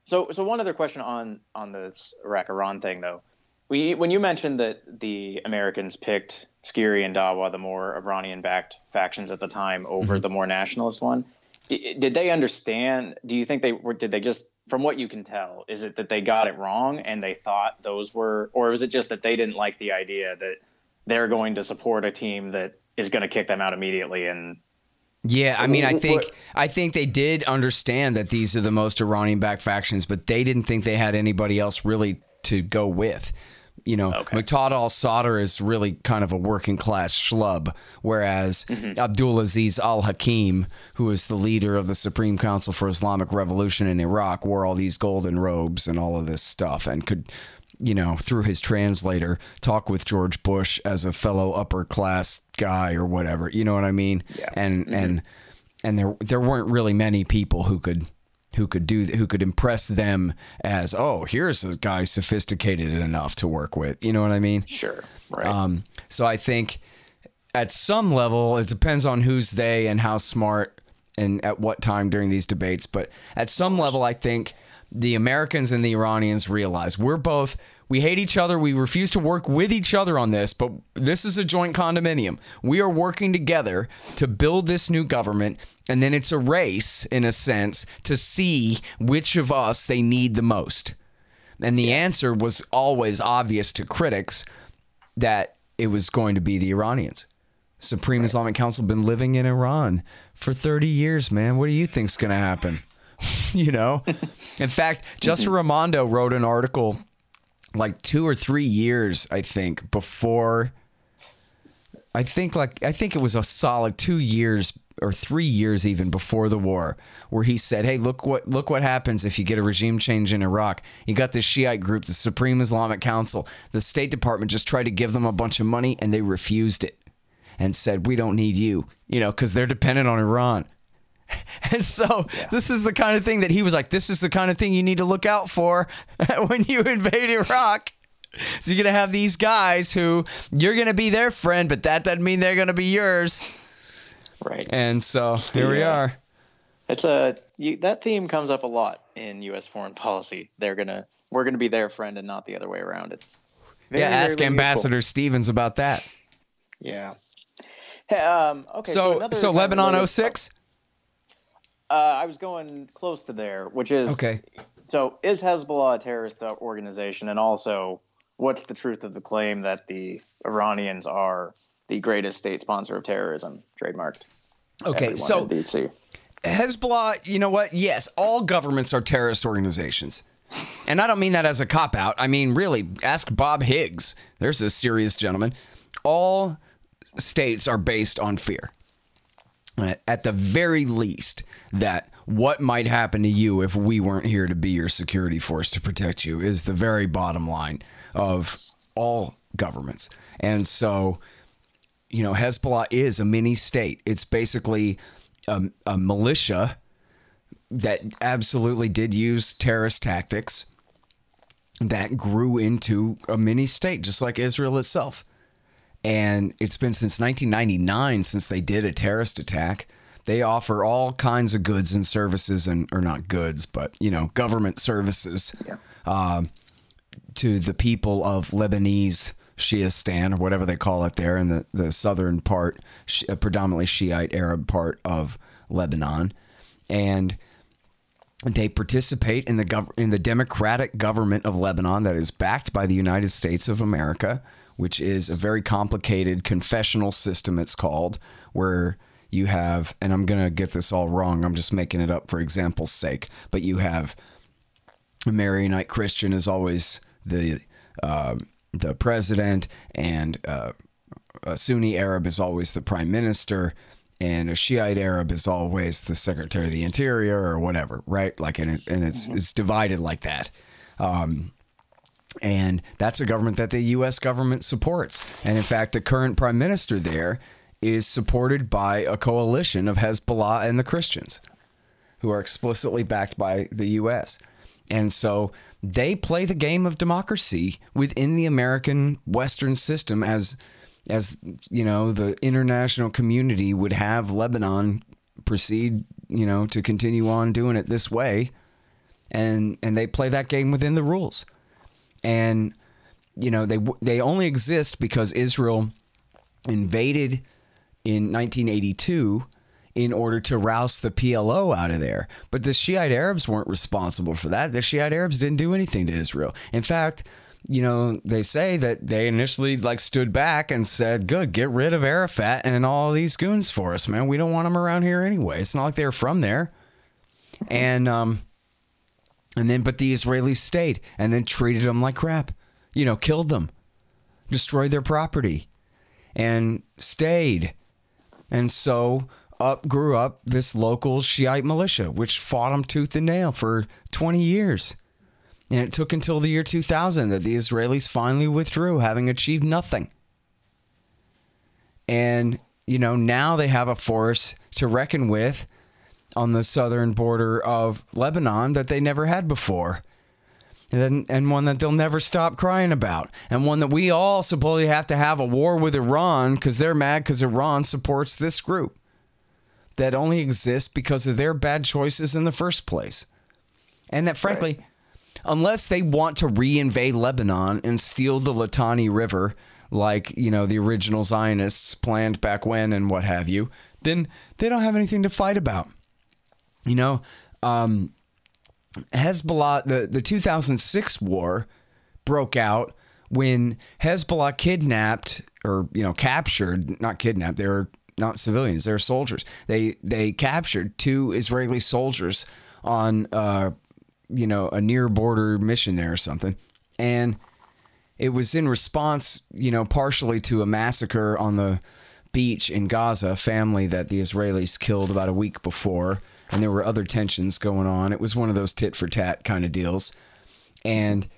Speaker 2: so so one other question on on this Iraq Iran thing though. We, when you mentioned that the Americans picked SCIRI and Dawa, the more Iranian-backed factions at the time, over mm-hmm. the more nationalist one, did, did they understand? Do you think they were? Did they just from what you can tell, is it that they got it wrong and they thought those were, or was it just that they didn't like the idea that they're going to support a team that is going to kick them out immediately and
Speaker 1: Yeah, I mean, I think I think they did understand that these are the most Iranian-backed factions, but they didn't think they had anybody else really to go with. You know,
Speaker 2: Okay.
Speaker 1: Muqtada al-Sadr is really kind of a working-class schlub, whereas mm-hmm. Abdulaziz al-Hakim, who is the leader of the Supreme Council for Islamic Revolution in Iraq, wore all these golden robes and all of this stuff, and could, you know, through his translator, talk with George Bush as a fellow upper-class guy or whatever. You know what I mean?
Speaker 2: Yeah.
Speaker 1: and mm-hmm. and and there there weren't really many people who could who could do who could impress them as oh here's a guy sophisticated enough to work with you know what I mean
Speaker 2: Sure. Right.
Speaker 1: um, so I think at some level it depends on who's they and how smart and at what time during these debates but at some level I think the Americans and the Iranians realize we're both we hate each other we refuse to work with each other on this but this is a joint condominium we are working together to build this new government and then it's a race in a sense to see which of us they need the most and the answer was always obvious to critics that it was going to be the Iranians. Supreme Islamic Council been living in Iran for 30 years, man. What do you think's going to happen? you know? In fact, Justin mm-hmm. Raimondo wrote an article like 2 or 3 years, I think, before I think like I think it was a solid 2 years or 3 years even before the war where he said, "Hey, look what look what happens if you get a regime change in Iraq. You got this Shiite group, the Supreme Islamic Council. The State Department just tried to give them a bunch of money and they refused it and said, "We don't need you." You know, cuz they're dependent on Iran. And so this is the kind of thing that he was like, this is the kind of thing you need to look out for when you invade Iraq. So you're gonna have these guys who you're gonna be their friend, but that doesn't mean they're gonna be yours.
Speaker 2: right.
Speaker 1: And so here we are.
Speaker 2: It's a you, that theme comes up a lot in U.S. foreign policy. They're gonna we're gonna be their friend and not the other way around. It's very,
Speaker 1: Yeah,
Speaker 2: very
Speaker 1: ask
Speaker 2: useful.
Speaker 1: Ambassador Stevens about that.
Speaker 2: Yeah. Hey, um, okay.
Speaker 1: So
Speaker 2: another
Speaker 1: so Lebanon
Speaker 2: related-
Speaker 1: 06?
Speaker 2: Uh, I was going close to there, which is
Speaker 1: Okay.
Speaker 2: So is Hezbollah a terrorist organization, and also what's the truth of the claim that the Iranians are the greatest state sponsor of terrorism, trademarked?
Speaker 1: Okay, so
Speaker 2: DC.
Speaker 1: Hezbollah, you know what? Yes, all governments are terrorist organizations. And I don't mean that as a cop out. I mean, really, ask Bob Higgs. There's a serious gentleman. All states are based on fear. At the very least, that what might happen to you if we weren't here to be your security force to protect you is the very bottom line of all governments. And so, you know, Hezbollah is a mini state. It's basically a, a militia that absolutely did use terrorist tactics that grew into a mini state, just like Israel itself. And it's been since 1999 since they did a terrorist attack. They offer all kinds of goods and services, and or not goods, but you know, government services um, to the people of Lebanese Shiistan or whatever they call it there in the, the southern part, uh, predominantly Shiite Arab part of Lebanon, and they participate in the gov- in the democratic government of Lebanon that is backed by the United States of America, which is a very complicated confessional system. It's called where you have, and I'm gonna get this all wrong. I'm just making it up for example's sake, but you have a Maronite Christian is always the um the president, and uh, a Sunni Arab is always the prime minister, and a Shiite Arab is always the secretary of the interior or whatever, right? Like, and, it, and it's it's divided like that. Um, and that's a government that the U.S. government supports. And in fact, the current prime minister there is supported by a coalition of Hezbollah and the Christians who are explicitly backed by the U.S. And so they play the game of democracy within the American Western system as as you know the international community would have Lebanon proceed you know to continue on doing it this way and and they play that game within the rules and you know they they only exist because Israel invaded in 1982 in order to roust the PLO out of there. But the Shiite Arabs weren't responsible for that. The Shiite Arabs didn't do anything to Israel. In fact, you know, they say that they initially like stood back and said, "Good, get rid of Arafat and all these goons for us, man. We don't want them around here anyway." It's not like they're from there. And um and then but the Israelis stayed and then treated them like crap. You know, killed them. Destroyed their property and stayed. And so up grew up this local Shiite militia, which fought them tooth and nail for 20 years. And it took until the year 2000 that the Israelis finally withdrew, having achieved nothing. And, you know, now they have a force to reckon with on the southern border of Lebanon that they never had before. And, and one that they'll never stop crying about. And one that we all supposedly have to have a war with Iran because they're mad because Iran supports this group that only exists because of their bad choices in the first place. And that, frankly, right. unless they want to reinvade Lebanon and steal the Litani River, like, you know, the original Zionists planned back when and what have you, then they don't have anything to fight about. You know, um, Hezbollah, the, the 2006 war broke out when Hezbollah kidnapped or, you know, captured, not kidnapped, they were not civilians, they were soldiers. They, they captured two Israeli soldiers on, uh, you know, a near border mission there or something. And it was in response, you know, partially to a massacre on the beach in Gaza, a family that the Israelis killed about a week before and there were other tensions going on. It was one of those tit for tat kind of deals. And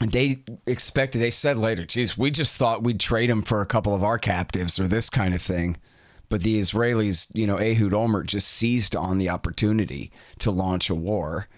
Speaker 1: they expected, they said later, geez, we just thought we'd trade them for a couple of our captives or this kind of thing. But the Israelis, you know, Ehud Olmert just seized on the opportunity to launch a war.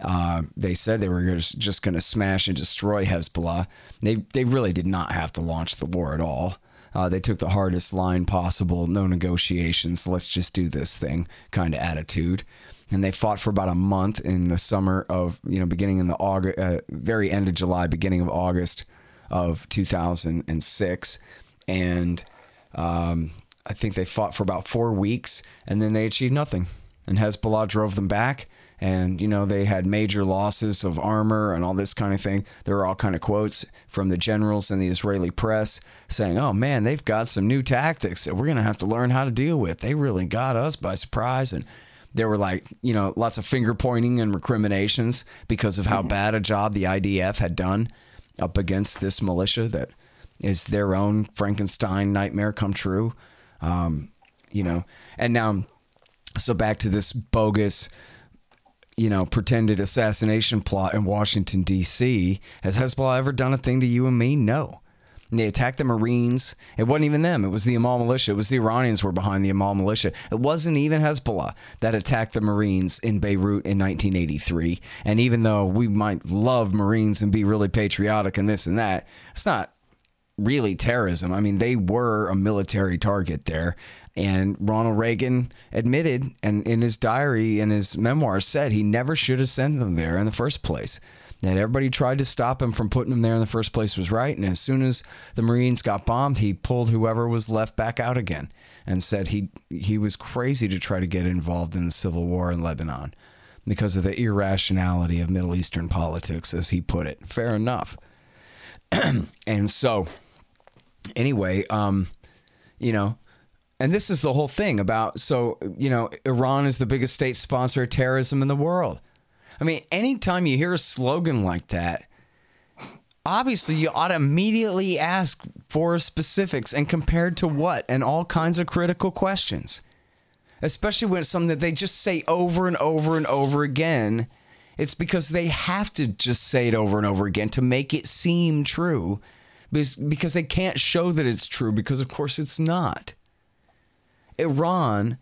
Speaker 1: Uh, they said they were just going to smash and destroy Hezbollah. They they really did not have to launch the war at all. Uh, they took the hardest line possible, no negotiations, let's just do this thing kind of attitude. And they fought for about a month in the summer of, you know, beginning in the August, uh, very end of July, beginning of August of 2006. And um, I think they fought for about four weeks and then they achieved nothing. And Hezbollah drove them back and you know they had major losses of armor and all this kind of thing. There were all kind of quotes from the generals in the israeli press saying oh man they've got some new tactics that we're going to have to learn how to deal with. They really got us by surprise. And there were like you know lots of finger pointing and recriminations because of how mm-hmm. bad a job the idf had done up against this militia that is their own frankenstein nightmare come true. Um, you know and now so back to this bogus you know, pretended assassination plot in Washington, D.C. Has Hezbollah ever done a thing to you and me? No. And they attacked the Marines. It wasn't even them. It was the Amal militia. It was the Iranians were behind the Amal militia. It wasn't even Hezbollah that attacked the Marines in Beirut in 1983. And even though we might love Marines and be really patriotic and this and that, it's not really terrorism. I mean, they were a military target there. And Ronald Reagan admitted, and in his diary and his memoirs said he never should have sent them there in the first place. That everybody tried to stop him from putting them there in the first place was right. And as soon as the Marines got bombed, he pulled whoever was left back out again and said he he was crazy to try to get involved in the civil war in Lebanon because of the irrationality of Middle Eastern politics, as he put it. Fair enough. and so, anyway, um, you know, and this is the whole thing about so, you know, Iran is the biggest state sponsor of terrorism in the world. I mean, anytime you hear a slogan like that, obviously you ought to immediately ask for specifics and compared to what and all kinds of critical questions. Especially when it's something that they just say over and over and over again. It's because they have to just say it over and over again to make it seem true because they can't show that it's true because, of course, it's not. Iran,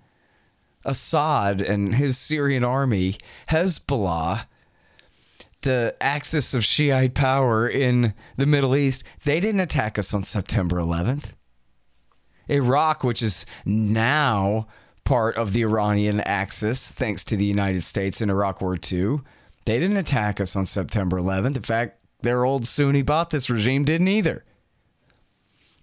Speaker 1: Assad and his Syrian army, Hezbollah, the axis of Shiite power in the Middle East, they didn't attack us on September 11th. Iraq, which is now part of the Iranian axis, thanks to the United States in Iraq War II, they didn't attack us on September 11th. In fact, their old Sunni Ba'athist regime didn't either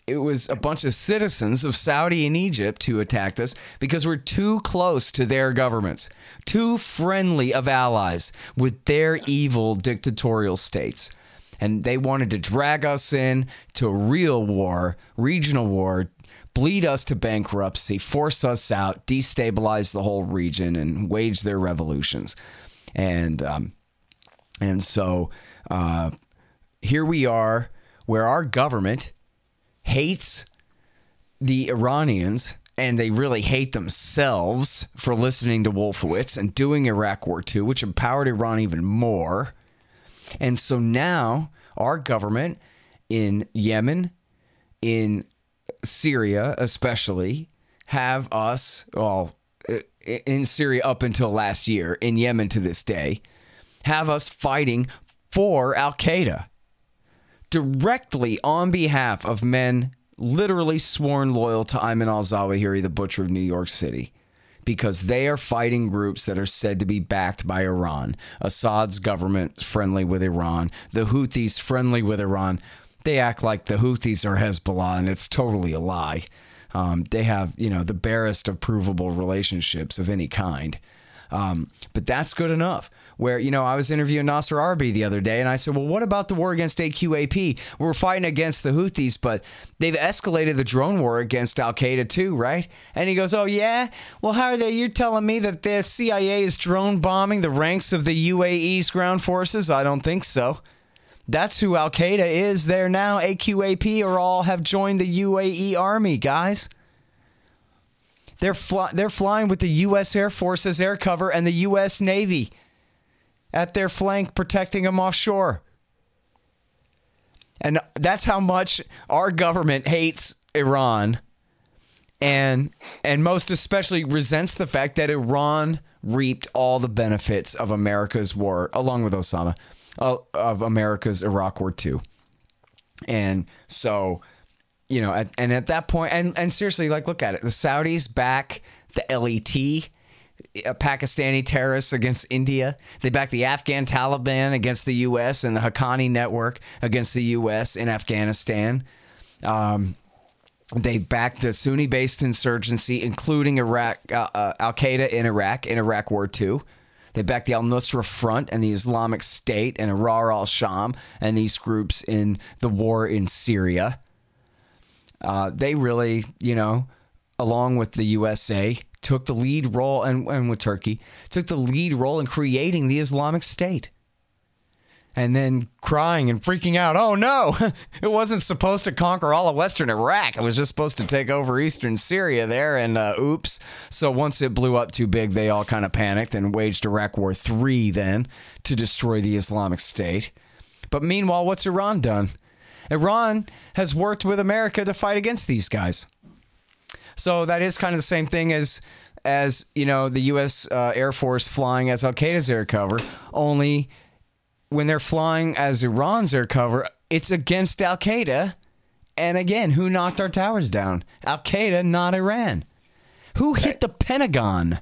Speaker 1: it was a bunch of citizens of Saudi and Egypt who attacked us because we're too close to their governments, too friendly of allies with their evil dictatorial states. and they wanted to drag us in to a real war, regional war, bleed us to bankruptcy, force us out, destabilize the whole region, and wage their revolutions. And um, and so uh, here we are, where our government hates the Iranians and they really hate themselves for listening to Wolfowitz and doing Iraq War II, which empowered Iran even more. And so now our government in Yemen, in Syria especially, have us, well, in Syria up until last year, in Yemen to this day, have us fighting for Al Qaeda directly on behalf of men literally sworn loyal to Ayman al Zawahiri, the butcher of New York City, because they are fighting groups that are said to be backed by Iran. Assad's government friendly with Iran, the Houthis friendly with Iran. They act like the Houthis are Hezbollah, and it's totally a lie. Um, they have, you know, the barest of provable relationships of any kind. Um, but that's good enough where, you know, I was interviewing Nasser Arrabyee the other day and I said, well, what about the war against AQAP? We're fighting against the Houthis, but they've escalated the drone war against Al Qaeda too, right? And he goes, oh, yeah? Well, how are they? You're telling me that the CIA is drone bombing the ranks of the UAE's ground forces? I don't think so. That's who Al Qaeda is there now. AQAP or all have joined the UAE army, guys. They're, fly- they're flying with the U.S. Air Force's air cover and the U.S. Navy at their flank protecting them offshore. And that's how much our government hates Iran and and most especially resents the fact that Iran reaped all the benefits of America's war along with Osama uh, of America's Iraq War too. And so, you know, and at that point and and seriously like look at it. The Saudis back the LET Pakistani terrorists against India. They backed the Afghan Taliban against the U.S. and the Haqqani network against the U.S. in Afghanistan. Um, they backed the Sunni based insurgency, including Iraq, uh, uh, Al Qaeda in Iraq, in Iraq War II. They backed the Al Nusra Front and the Islamic State and Ahrar al Sham and these groups in the war in Syria. Uh, they really, you know, along with the USA, took the lead role, and, and with Turkey, took the lead role in creating the Islamic State. And then crying and freaking out, oh no, it wasn't supposed to conquer all of Western Iraq. It was just supposed to take over Eastern Syria there, and uh, oops. So once it blew up too big, they all kind of panicked and waged Iraq War III then to destroy the Islamic State. But meanwhile, what's Iran done? Iran has worked with America to fight against these guys. So that is kind of the same thing as as you know the U.S. Uh, Air Force flying as Al Qaeda's air cover. Only when they're flying as Iran's air cover, it's against Al Qaeda. And again, who knocked our towers down? Al Qaeda, not Iran. Who hit the Pentagon?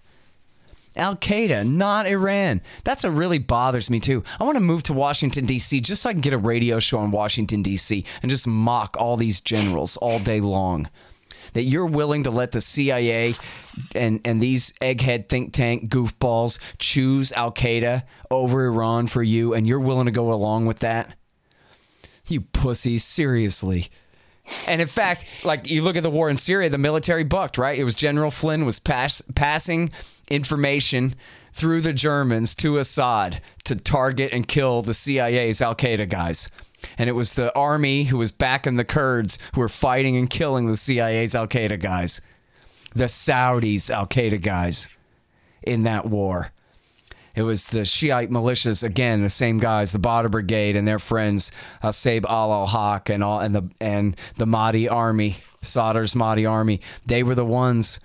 Speaker 1: Al Qaeda, not Iran. That's what really bothers me too. I want to move to Washington, D.C., just so I can get a radio show in Washington, D.C., and just mock all these generals all day long that you're willing to let the CIA and and these egghead think tank goofballs choose Al Qaeda over Iran for you, and you're willing to go along with that? You pussies, seriously. And in fact, like you look at the war in Syria, the military bucked, right? It was General Flynn was pass, passing information through the Germans to Assad to target and kill the CIA's Al Qaeda guys. And it was the army who was backing the Kurds who were fighting and killing the CIA's Al Qaeda guys, the Saudis' Al Qaeda guys in that war. It was the Shiite militias again, the same guys, the Badr Brigade and their friends, uh, Asa'ib Ahl al Haq and all, and the and the Mahdi army, Sadr's Mahdi army. They were the ones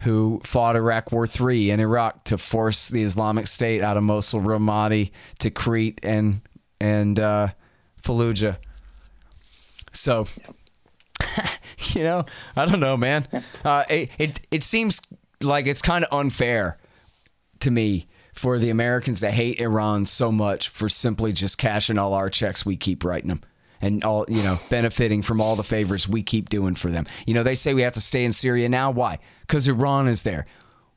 Speaker 1: who fought Iraq War III in Iraq to force the Islamic State out of Mosul, Ramadi, Tikrit, and and uh, Fallujah. So, you know, I don't know, man. Uh, it, it it seems like it's kind of unfair to me for the Americans to hate Iran so much for simply just cashing all our checks we keep writing them and all you know benefiting from all the favors we keep doing for them. You know, they say we have to stay in Syria now. Why? Because Iran is there.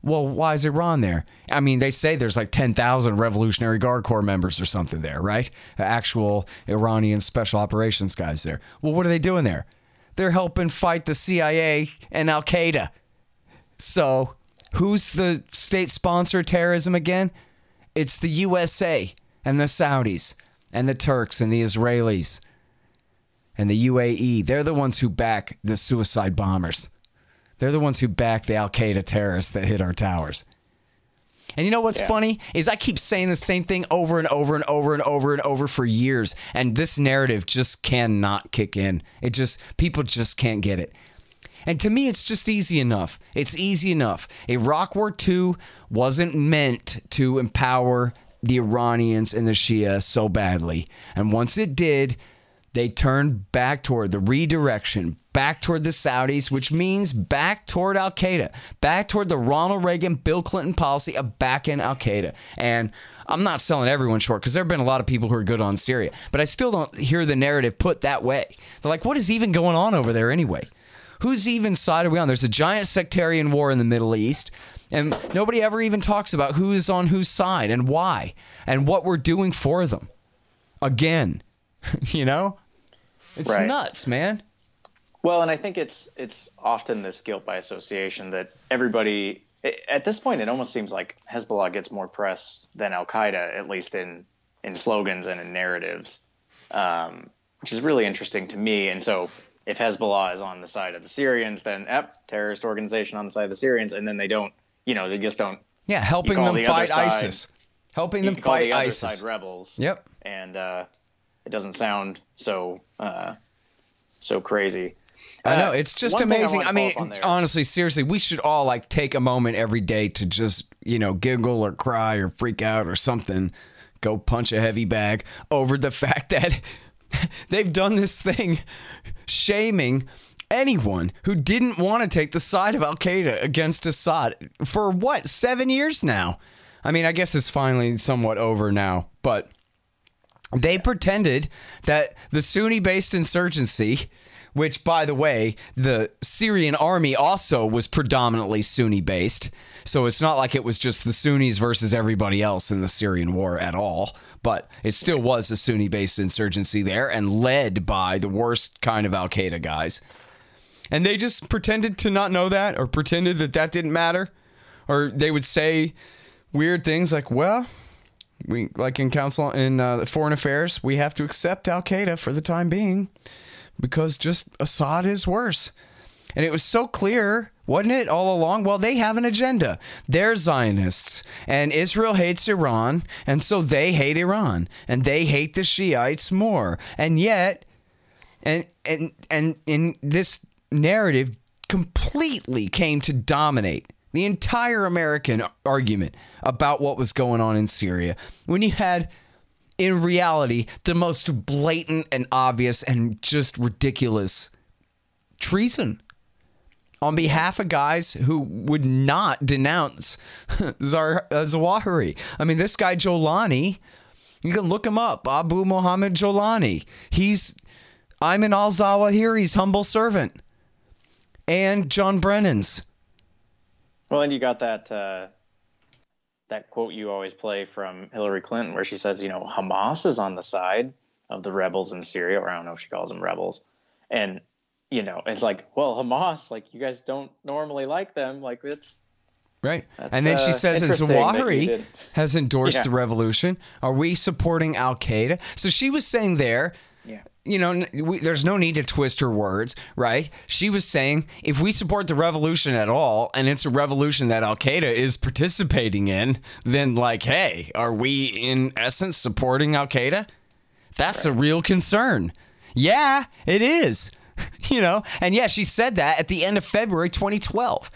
Speaker 1: Well, why is Iran there? I mean, they say there's like 10,000 Revolutionary Guard Corps members or something there, right? Actual Iranian special operations guys there. Well, what are they doing there? They're helping fight the CIA and Al Qaeda. So, who's the state sponsor of terrorism again? It's the USA and the Saudis and the Turks and the Israelis and the UAE. They're the ones who back the suicide bombers. They're the ones who backed the Al Qaeda terrorists that hit our towers. And you know what's
Speaker 2: Yeah.
Speaker 1: funny is I keep saying the same thing over and over and over and over and over for years, and this narrative just cannot kick in. It just people just can't get it. And to me, it's just easy enough. It's easy enough. Iraq War II wasn't meant to empower the Iranians and the Shia so badly. And once it did, they turned back toward the redirection, back toward the Saudis, which means back toward Al Qaeda, back toward the Ronald Reagan, Bill Clinton policy of back in Al Qaeda. And I'm not selling everyone short because there have been a lot of people who are good on Syria, but I still don't hear the narrative put that way. They're like, what is even going on over there anyway? Who's even side are we on? There's a giant sectarian war in the Middle East. And nobody ever even talks about who is on whose side and why and what we're doing for them. Again, you know? It's
Speaker 2: Right.
Speaker 1: nuts, man.
Speaker 2: Well, and I think it's it's often this guilt by association that everybody at this point it almost seems like Hezbollah gets more press than Al Qaeda, at least in in slogans and in narratives, um, which is really interesting to me. And so, if Hezbollah is on the side of the Syrians, then ep, terrorist organization on the side of the Syrians, and then they don't, you know, they just don't.
Speaker 1: Yeah, helping them
Speaker 2: the
Speaker 1: fight
Speaker 2: side-
Speaker 1: ISIS. Helping them fight
Speaker 2: the
Speaker 1: ISIS.
Speaker 2: rebels.
Speaker 1: Yep.
Speaker 2: and uh, it doesn't sound so uh, so crazy.
Speaker 1: I know
Speaker 2: Uh,
Speaker 1: it's just
Speaker 2: thing
Speaker 1: amazing.
Speaker 2: wanna
Speaker 1: I, mean,
Speaker 2: follow up on there-
Speaker 1: honestly, seriously, we should all like take a moment every day to just you know giggle or cry or freak out or something. Go punch a heavy bag over the fact that they've done this thing, shaming anyone who didn't want to take the side of Al Qaeda against Assad for what seven years now. I mean, I guess it's finally somewhat over now, but they pretended that the Sunni based insurgency, which, by the way, the Syrian army also was predominantly Sunni based. So it's not like it was just the Sunnis versus everybody else in the Syrian war at all. But it still was a Sunni based insurgency there and led by the worst kind of Al Qaeda guys. And they just pretended to not know that or pretended that that didn't matter. Or they would say weird things like, well, we like in council in uh, foreign affairs, we have to accept Al Qaeda for the time being because just Assad is worse. And it was so clear, wasn't it, all along? Well, they have an agenda. They're Zionists, and Israel hates Iran, and so they hate Iran, and they hate the Shiites more. And yet, and and and in this narrative completely came to dominate the entire American argument about what was going on in Syria when you had in reality the most blatant and obvious and just ridiculous treason on behalf of guys who would not denounce uh, Zawahiri. I mean, this guy Jolani, you can look him up, Abu Muhammad Jolani. He's Ayman al Zawahiri's humble servant, and John Brennan's.
Speaker 2: Well, and you got that uh, that quote you always play from Hillary Clinton, where she says, you know, Hamas is on the side of the rebels in Syria, or I don't know if she calls them rebels, and you know, it's like, well, Hamas, like you guys don't normally like them, like it's
Speaker 1: Right.
Speaker 2: That's,
Speaker 1: and then she
Speaker 2: uh,
Speaker 1: says, and Zawahiri has endorsed
Speaker 2: Yeah.
Speaker 1: the revolution. Are we supporting Al Qaeda? So she was saying there,
Speaker 2: yeah.
Speaker 1: You know, we, there's no need to twist her words, right? She was saying if we support the revolution at all, and it's a revolution that Al Qaeda is participating in, then like, hey, are we in essence supporting Al Qaeda? That's a real concern. Yeah, it is. you know, and yeah, she said that at the end of February 2012.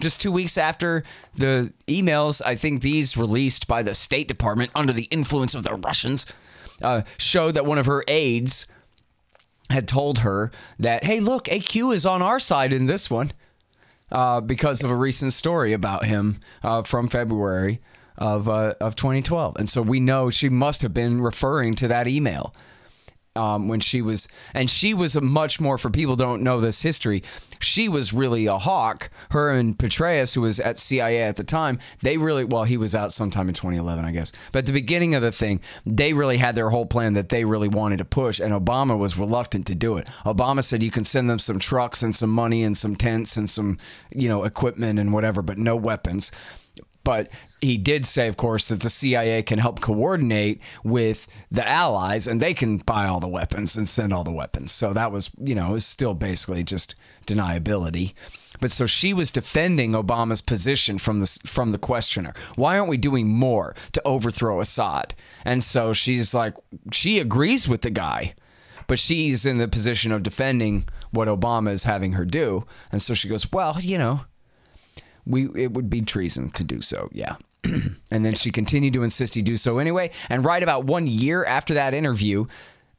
Speaker 1: Just two weeks after the emails, I think these released by the State Department under the influence of the Russians uh, showed that one of her aides had told her that, hey, look, AQ is on our side in this one uh, because of a recent story about him uh, from February of, uh, of 2012. And so we know she must have been referring to that email. Um, when she was, and she was much more for people don't know this history. She was really a hawk. Her and Petraeus, who was at CIA at the time, they really well, he was out sometime in 2011, I guess. But at the beginning of the thing, they really had their whole plan that they really wanted to push, and Obama was reluctant to do it. Obama said you can send them some trucks and some money and some tents and some you know equipment and whatever, but no weapons. But he did say, of course, that the CIA can help coordinate with the allies and they can buy all the weapons and send all the weapons. So that was, you know, was still basically just deniability. But so she was defending Obama's position from the from the questioner. Why aren't we doing more to overthrow Assad? And so she's like, she agrees with the guy, but she's in the position of defending what Obama is having her do. And so she goes, well, you know, we it would be treason to do so. Yeah. and then she continued to insist he do so anyway. And right about one year after that interview,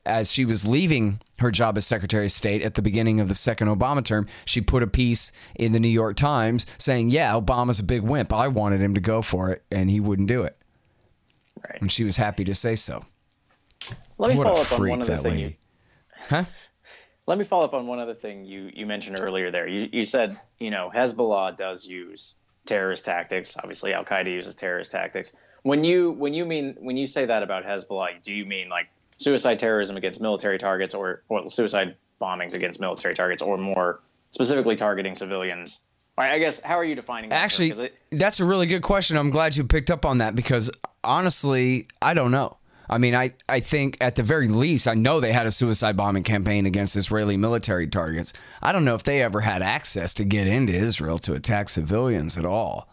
Speaker 1: as she was leaving her job as Secretary of State at the beginning of the second Obama term, she put a piece in the New York Times saying, Yeah, Obama's a big wimp. I wanted him to go for it, and he wouldn't do it.
Speaker 2: Right.
Speaker 1: And she was happy to say so.
Speaker 2: Let me
Speaker 1: what
Speaker 2: follow
Speaker 1: a
Speaker 2: up on
Speaker 1: freak
Speaker 2: one other
Speaker 1: that
Speaker 2: thing.
Speaker 1: lady.
Speaker 2: You,
Speaker 1: Huh?
Speaker 2: let me follow up on one other thing you, you mentioned earlier there. You, you said, you know, Hezbollah does use terrorist tactics. Obviously, Al Qaeda uses terrorist tactics. When you when you mean when you say that about Hezbollah, do you mean like suicide terrorism against military targets, or or suicide bombings against military targets, or more specifically targeting civilians? All right, I guess how are you defining that?
Speaker 1: Actually,
Speaker 2: it-
Speaker 1: that's a really good question. I'm glad you picked up on that because honestly, I don't know. I mean, I, I think at the very least, I know they had a suicide bombing campaign against Israeli military targets. I don't know if they ever had access to get into Israel to attack civilians at all.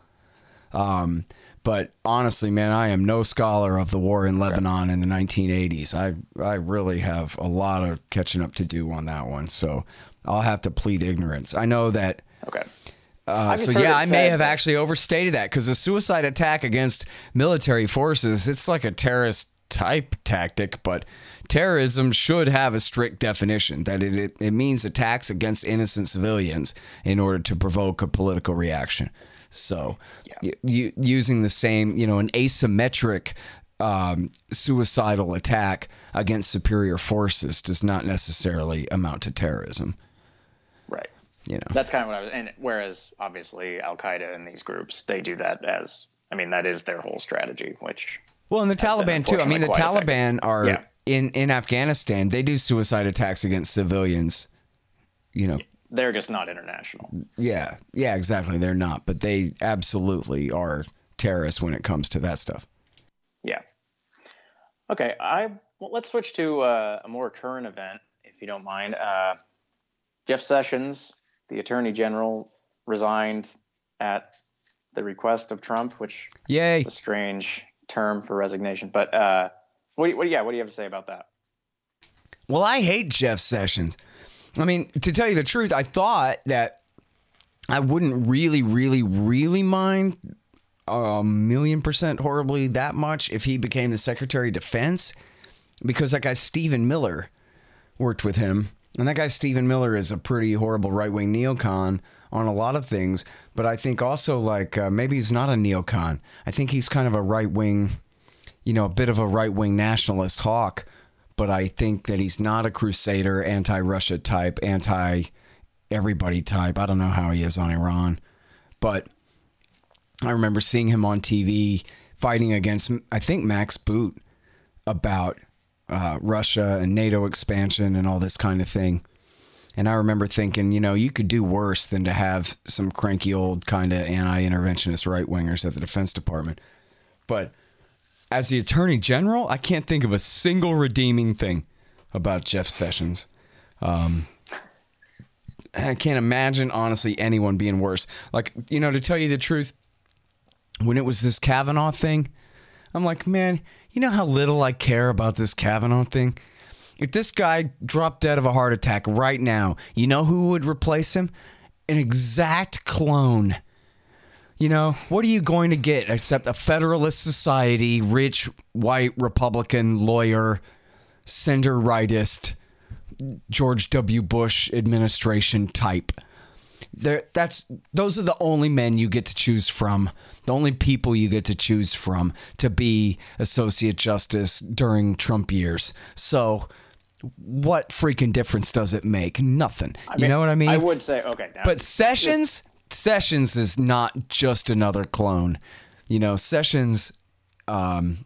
Speaker 1: Um, but honestly, man, I am no scholar of the war in Lebanon in the 1980s. I I really have a lot of catching up to do on that one. So I'll have to plead ignorance. I know that
Speaker 2: okay.
Speaker 1: uh, so yeah, I may have actually overstated that because a suicide attack against military forces, it's like a terrorist type tactic, but terrorism should have a strict definition that it, it, it means attacks against innocent civilians in order to provoke a political reaction. So y- you, using the same, you know, an asymmetric um, suicidal attack against superior forces does not necessarily amount to terrorism.
Speaker 2: Right.
Speaker 1: You know.
Speaker 2: That's kind of what I was. And whereas obviously Al Qaeda and these groups, they do that as, I mean, that is their whole strategy, which
Speaker 1: Well, and the Taliban too. I mean, the Taliban are
Speaker 2: Yeah.
Speaker 1: in in Afghanistan. They do suicide attacks against civilians. You know,
Speaker 2: they're just not international.
Speaker 1: yeah, yeah, exactly. They're not, but they absolutely are terrorists when it comes to that stuff.
Speaker 2: Yeah. Okay. I well, let's switch to uh, a more current event, if you don't mind. Uh, Jeff Sessions, the Attorney General, resigned at the request of Trump, which
Speaker 1: Yay!
Speaker 2: is a strange term for resignation. But uh, what, what, yeah, what do you have to say about that?
Speaker 1: Well, I hate Jeff Sessions. I mean, to tell you the truth, I thought that I wouldn't really, really, really mind a million percent horribly that much if he became the Secretary of Defense because that guy Stephen Miller worked with him. And that guy Stephen Miller is a pretty horrible right wing neocon on a lot of things. But I think also, like, uh, maybe he's not a neocon. I think he's kind of a right wing, you know, a bit of a right wing nationalist hawk. But I think that he's not a crusader, anti Russia type, anti everybody type. I don't know how he is on Iran. But I remember seeing him on TV fighting against, I think, Max Boot about uh, Russia and NATO expansion and all this kind of thing. And I remember thinking, you know, you could do worse than to have some cranky old kind of anti interventionist right wingers at the Defense Department. But as the Attorney General, I can't think of a single redeeming thing about Jeff Sessions. Um, I can't imagine, honestly, anyone being worse. Like, you know, to tell you the truth, when it was this Kavanaugh thing, I'm like, man, you know how little I care about this Kavanaugh thing? If this guy dropped dead of a heart attack right now, you know who would replace him? An exact clone. You know, what are you going to get except a Federalist Society, rich, white Republican lawyer, center rightist, George W. Bush administration type? There, that's those are the only men you get to choose from, the only people you get to choose from to be associate justice during Trump years. So, what freaking difference does it make? Nothing.
Speaker 2: I
Speaker 1: you know what I mean?
Speaker 2: I would say okay. Now,
Speaker 1: But Sessions, Sessions is not just another clone. You know, Sessions, um,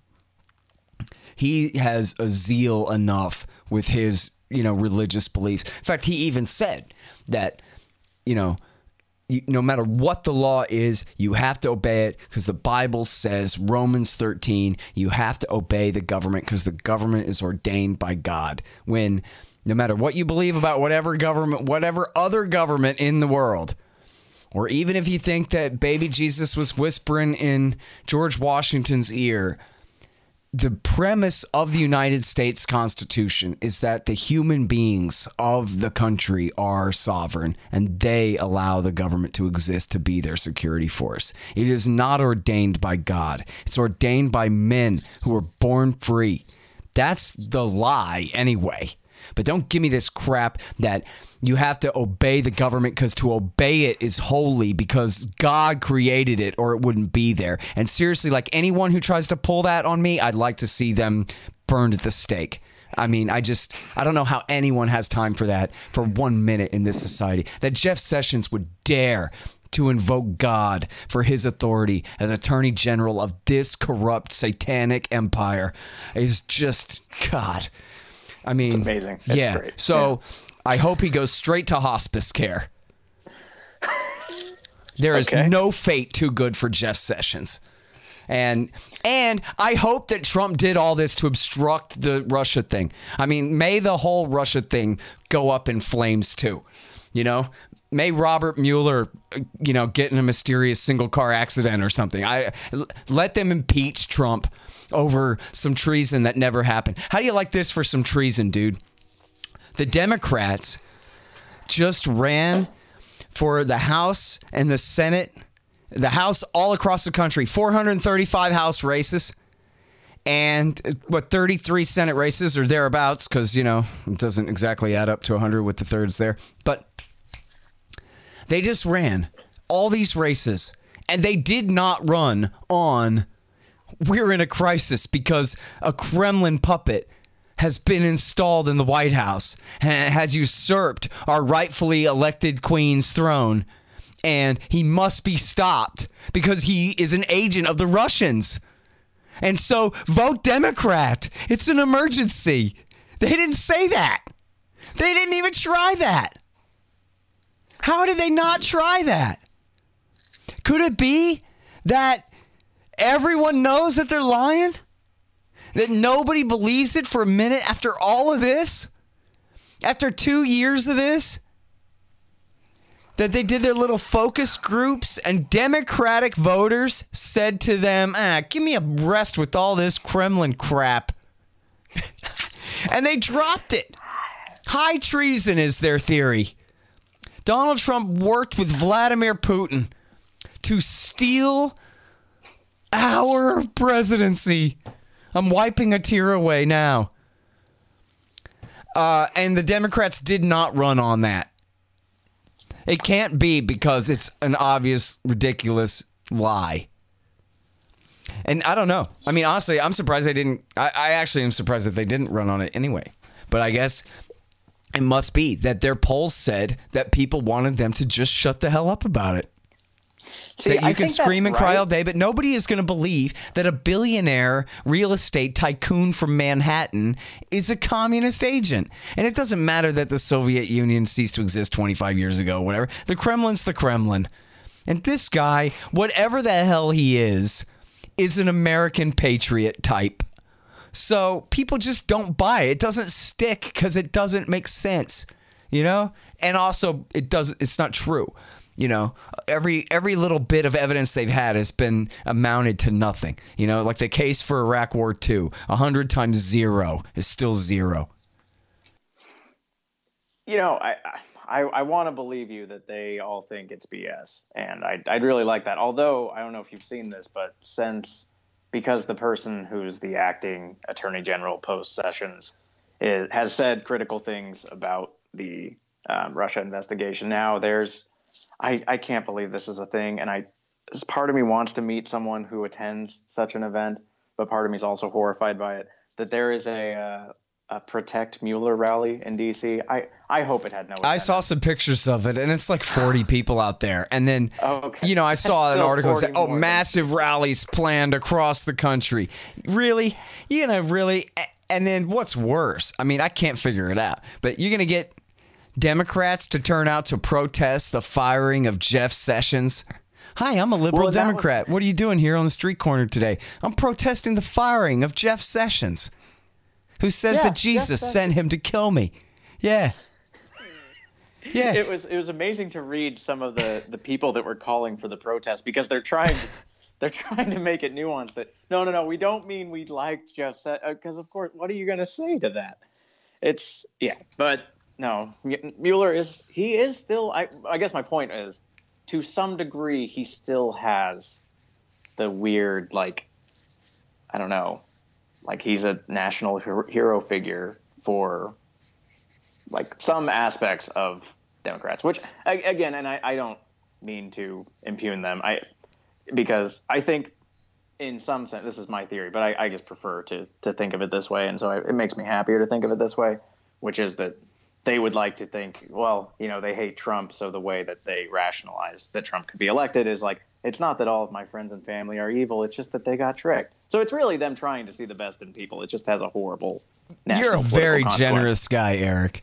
Speaker 1: he has a zeal enough with his, you know, religious beliefs. In fact, he even said that, you know, no matter what the law is, you have to obey it because the Bible says, Romans 13, you have to obey the government because the government is ordained by God. When no matter what you believe about whatever government, whatever other government in the world, or even if you think that baby Jesus was whispering in George Washington's ear, the premise of the United States Constitution is that the human beings of the country are sovereign and they allow the government to exist to be their security force. It is not ordained by God, it's ordained by men who are born free. That's the lie, anyway. But don't give me this crap that you have to obey the government because to obey it is holy because God created it or it wouldn't be there. And seriously, like anyone who tries to pull that on me, I'd like to see them burned at the stake. I mean, I just, I don't know how anyone has time for that for one minute in this society. That Jeff Sessions would dare to invoke God for his authority as Attorney General of this corrupt satanic empire is just, God. I mean,
Speaker 2: amazing. It's
Speaker 1: yeah.
Speaker 2: great.
Speaker 1: So I hope he goes straight to hospice care. There is
Speaker 2: Okay.
Speaker 1: no fate too good for Jeff Sessions. And and I hope that Trump did all this to obstruct the Russia thing. I mean, may the whole Russia thing go up in flames too. You know, may Robert Mueller, you know, get in a mysterious single car accident or something. I let them impeach Trump over some treason that never happened. How do you like this for some treason, dude? The Democrats just ran for the House and the Senate, the House all across the country, 435 House races, and what 33 Senate races or thereabouts, because you know it doesn't exactly add up to 100 with the thirds there, but they just ran all these races, and they did not run on we're in a crisis because a Kremlin puppet has been installed in the White House and has usurped our rightfully elected queen's throne. And he must be stopped because he is an agent of the Russians. And so vote Democrat. It's an emergency. They didn't say that. They didn't even try that. How did they not try that? Could it be that everyone knows that they're lying? That nobody believes it for a minute after all of this? After two years of this? That they did their little focus groups and Democratic voters said to them, ah, give me a rest with all this Kremlin crap. and they dropped it. High treason is their theory. Donald Trump worked with Vladimir Putin to steal our presidency. I'm wiping a tear away now. Uh, and the Democrats did not run on that. It can't be because it's an obvious, ridiculous lie. And I don't know. I mean, honestly, I'm surprised they didn't. I, I actually am surprised that they didn't run on it anyway. But I guess it must be that their polls said that people wanted them to just shut the hell up about it
Speaker 2: See,
Speaker 1: that you
Speaker 2: I
Speaker 1: can scream and cry
Speaker 2: right.
Speaker 1: all day, but nobody is going to believe that a billionaire real estate tycoon from Manhattan is a communist agent. And it doesn't matter that the Soviet Union ceased to exist 25 years ago, whatever. The Kremlin's the Kremlin. And this guy, whatever the hell he is, is an American patriot type. So people just don't buy it. It doesn't stick because it doesn't make sense, you know. And also, it doesn't, It's not true. You know, every every little bit of evidence they've had has been amounted to nothing. You know, like the case for Iraq War II, a hundred times zero is still zero.
Speaker 2: you know, I I, I want to believe you that they all think it's BS, and I I'd really like that. Although I don't know if you've seen this, but since because the person who's the acting attorney general post Sessions is, has said critical things about the um, Russia investigation, now there's I I can't believe this is a thing, and I part of me wants to meet someone who attends such an event, but part of me is also horrified by it. That there is a uh, a protect Mueller rally in DC. I I hope it had no.
Speaker 1: I saw some pictures of it, and it's like 40 people out there. And then,
Speaker 2: Oh, okay.
Speaker 1: you know, I saw an article that said, "Oh,
Speaker 2: more
Speaker 1: massive rallies planned across the country." Really? You gonna really? And then what's worse? I mean, I can't figure it out. But you're gonna get Democrats to turn out to protest the firing of Jeff Sessions. Hi, I'm a liberal
Speaker 2: Well, that was-
Speaker 1: Democrat. What are you doing here on the street corner today? I'm protesting the firing of Jeff Sessions, who says
Speaker 2: Yeah,
Speaker 1: that Jesus sent him to kill me. Yeah. Yeah.
Speaker 2: it was it was amazing to read some of the the people that were calling for the protest because they're trying to, they're trying to make it nuanced that no no no we don't mean we liked Jeff because uh, of course what are you going to say to that it's yeah but no Mueller is he is still I I guess my point is to some degree he still has the weird like I don't know like he's a national hero, hero figure for like some aspects of Democrats, which again, and I, I don't mean to impugn them, I because I think in some sense this is my theory, but I, I just prefer to to think of it this way, and so I, it makes me happier to think of it this way, which is that they would like to think, well, you know, they hate Trump, so the way that they rationalize that Trump could be elected is like it's not that all of my friends and family are evil, it's just that they got tricked. So it's really them trying to see the best in people. It just has a horrible.
Speaker 1: You're a very generous guy, Eric.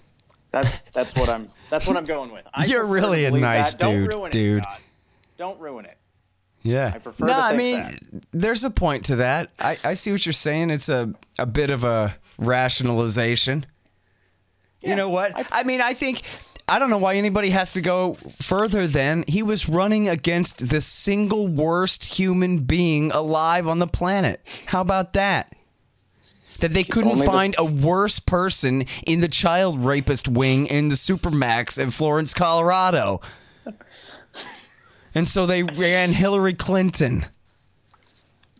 Speaker 2: That's that's what I'm that's what I'm going with. I
Speaker 1: You're really a nice
Speaker 2: that. Don't
Speaker 1: dude,
Speaker 2: ruin it,
Speaker 1: dude.
Speaker 2: Scott. Don't ruin it.
Speaker 1: Yeah.
Speaker 2: I prefer
Speaker 1: no, I mean,
Speaker 2: that.
Speaker 1: there's a point to that. I, I see what you're saying. It's a, a bit of a rationalization. You know what?
Speaker 2: I-
Speaker 1: I, mean, I think. I don't know why anybody has to go further than he was running against the single worst human being alive on the planet. How about that? That they couldn't
Speaker 2: only the-
Speaker 1: find a worse person in the child rapist wing in the Supermax in Florence, Colorado. And so they ran Hillary Clinton.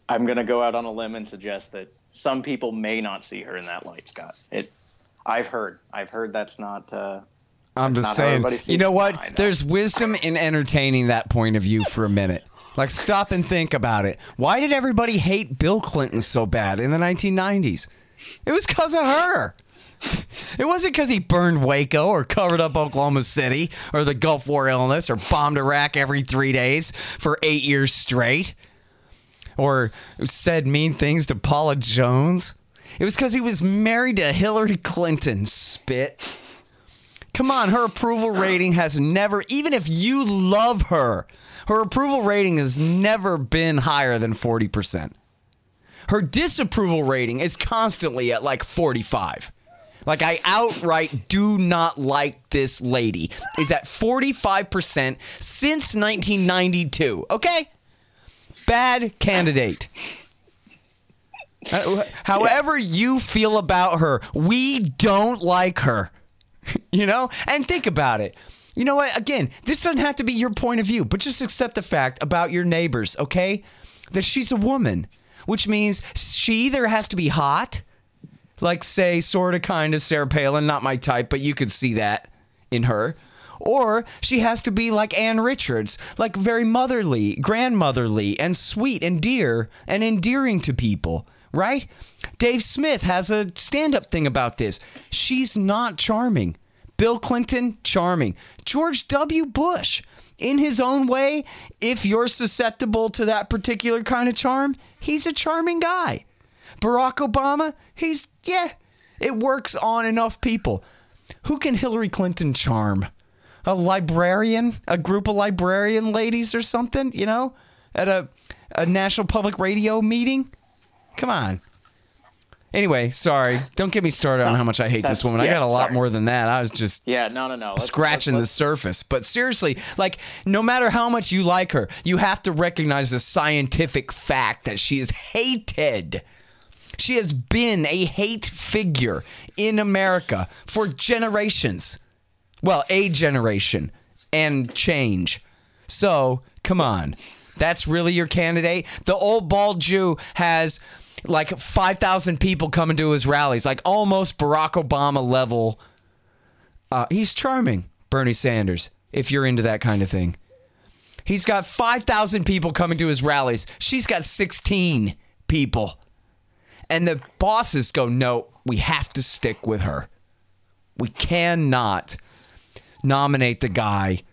Speaker 2: I'm gonna go out on a limb and suggest that some people may not see her in that light, Scott. It. I've heard. I've heard that's not. Uh,
Speaker 1: I'm
Speaker 2: That's
Speaker 1: just
Speaker 2: not
Speaker 1: saying. You know what?
Speaker 2: Know.
Speaker 1: There's wisdom in entertaining that point of view for a minute. Like, stop and think about it. Why did everybody hate Bill Clinton so bad in the 1990s? It was because of her. It wasn't because he burned Waco or covered up Oklahoma City or the Gulf War illness or bombed Iraq every three days for eight years straight or said mean things to Paula Jones. It was because he was married to Hillary Clinton. Spit. Come on, her approval rating has never, even if you love her, her approval rating has never been higher than 40%. Her disapproval rating is constantly at like 45. Like, I outright do not like this lady, is at 45% since 1992. Okay? Bad candidate. Uh, However, you feel about her, we don't like her. You know? And think about it. You know what? Again, this doesn't have to be your point of view, but just accept the fact about your neighbors, okay? That she's a woman, which means she either has to be hot, like, say, sort of kind of Sarah Palin, not my type, but you could see that in her. Or she has to be like Ann Richards, like very motherly, grandmotherly, and sweet and dear and endearing to people, right? Dave Smith has a stand up thing about this. She's not charming. Bill Clinton, charming. George W. Bush, in his own way, if you're susceptible to that particular kind of charm, he's a charming guy. Barack Obama, he's, yeah, it works on enough people. Who can Hillary Clinton charm? A librarian? A group of librarian ladies or something, you know? At a, a national public radio meeting? Come on. Anyway, sorry. Don't get me started on how much I hate this
Speaker 2: that's-
Speaker 1: woman. I got a lot
Speaker 2: sorry.
Speaker 1: more than that. I was just
Speaker 2: yeah, no, no, no. Let's-
Speaker 1: scratching
Speaker 2: let's-
Speaker 1: the surface. But seriously, like, no matter how much you like her, you have to recognize the scientific fact that she is hated. She has been a hate figure in America for generations. Well, a generation and change. So, come on. That's really your candidate? The old bald Jew has like 5,000 people coming to his rallies, like almost Barack Obama level. Uh, he's charming, Bernie Sanders, if you're into that kind of thing. He's got 5,000 people coming to his rallies. She's got 16 people. And the bosses go, no, we have to stick with her. We cannot nominate the guy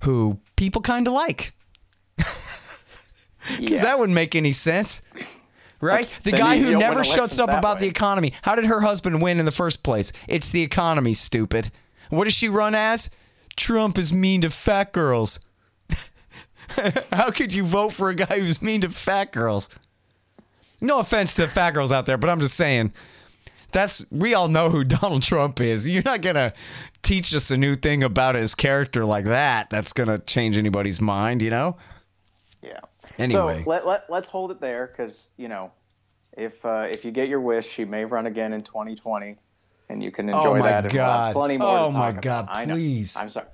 Speaker 1: who people kind of like. Because
Speaker 2: Yeah.
Speaker 1: that wouldn't make any sense. Right? The guy who never shuts up about the economy. How did her husband win in the first place? It's the economy, stupid. What does she run as? Trump is mean to fat girls. How could you vote for a guy who's mean to fat girls? No offense to fat girls out there, but I'm just saying that's we all know who Donald Trump is. You're not gonna teach us a new thing about his character like that. That's gonna change anybody's mind, you know? Anyway.
Speaker 2: so let, let let's hold it there because you know, if uh, if you get your wish, she may run again in 2020, and you can enjoy
Speaker 1: Oh my
Speaker 2: that. and
Speaker 1: God.
Speaker 2: plenty more.
Speaker 1: Oh my God,
Speaker 2: about. I know.
Speaker 1: please.
Speaker 2: I'm sorry.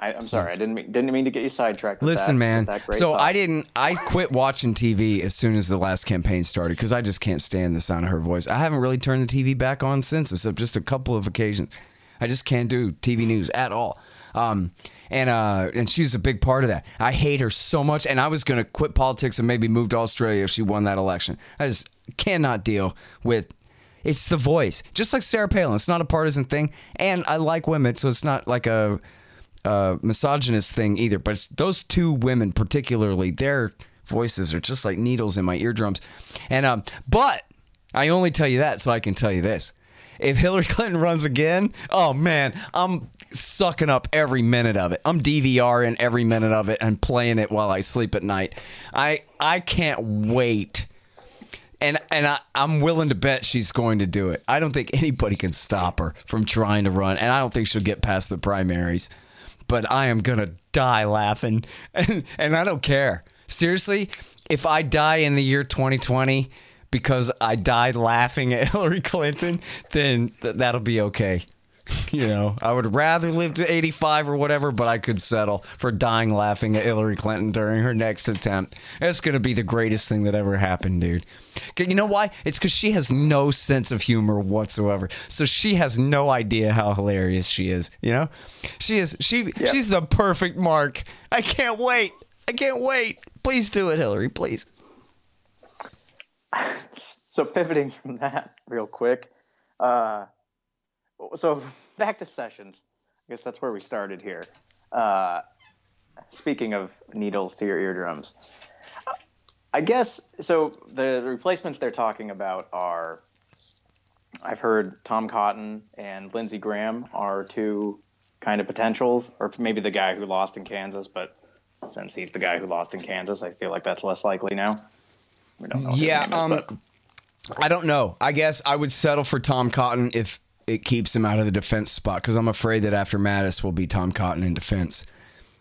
Speaker 2: I, I'm sorry. I didn't mean, didn't mean to get you sidetracked.
Speaker 1: Listen,
Speaker 2: that-
Speaker 1: man. So
Speaker 2: thought.
Speaker 1: I didn't. I quit watching TV as soon as the last campaign started because I just can't stand the sound of her voice. I haven't really turned the TV back on since, except just a couple of occasions. I just can't do TV news at all. Um, and uh, and she's a big part of that. I hate her so much, and I was gonna quit politics and maybe move to Australia if she won that election. I just cannot deal with. It's the voice, just like Sarah Palin. It's not a partisan thing, and I like women, so it's not like a uh, misogynist thing either. But those two women particularly, their voices are just like needles in my eardrums. And um, but I only tell you that so I can tell you this: if Hillary Clinton runs again, oh man, I'm sucking up every minute of it. I'm DVRing every minute of it and playing it while I sleep at night. I I can't wait. And and I, I'm willing to bet she's going to do it. I don't think anybody can stop her from trying to run, and I don't think she'll get past the primaries. But I am gonna die laughing, and and I don't care. Seriously, if I die in the year 2020 because I died laughing at Hillary Clinton, then th- that'll be okay. You know, I would rather live to 85 or whatever, but I could settle for dying laughing at Hillary Clinton during her next attempt. It's going to be the greatest thing that ever happened, dude. You know why? It's because she has no sense of humor whatsoever. So she has no idea how hilarious she is. You know, she is she she's the perfect mark. I can't wait. I can't wait. Please do it, Hillary. Please.
Speaker 2: So pivoting from that real quick, uh, so back to Sessions. I guess that's where we started here. Uh, speaking of needles to your eardrums, I guess so. The, replacements they're talking about are, I've heard Tom Cotton and Lindsey Graham are two kind of potentials, or maybe the guy who lost in Kansas, but since he's the guy who lost in Kansas, I feel like that's less likely now.
Speaker 1: Yeah,
Speaker 2: is,
Speaker 1: um,
Speaker 2: but-
Speaker 1: I don't know. I guess I would settle for Tom Cotton if it keeps him out of the defense spot because I'm afraid that after Mattis will be Tom Cotton in defense,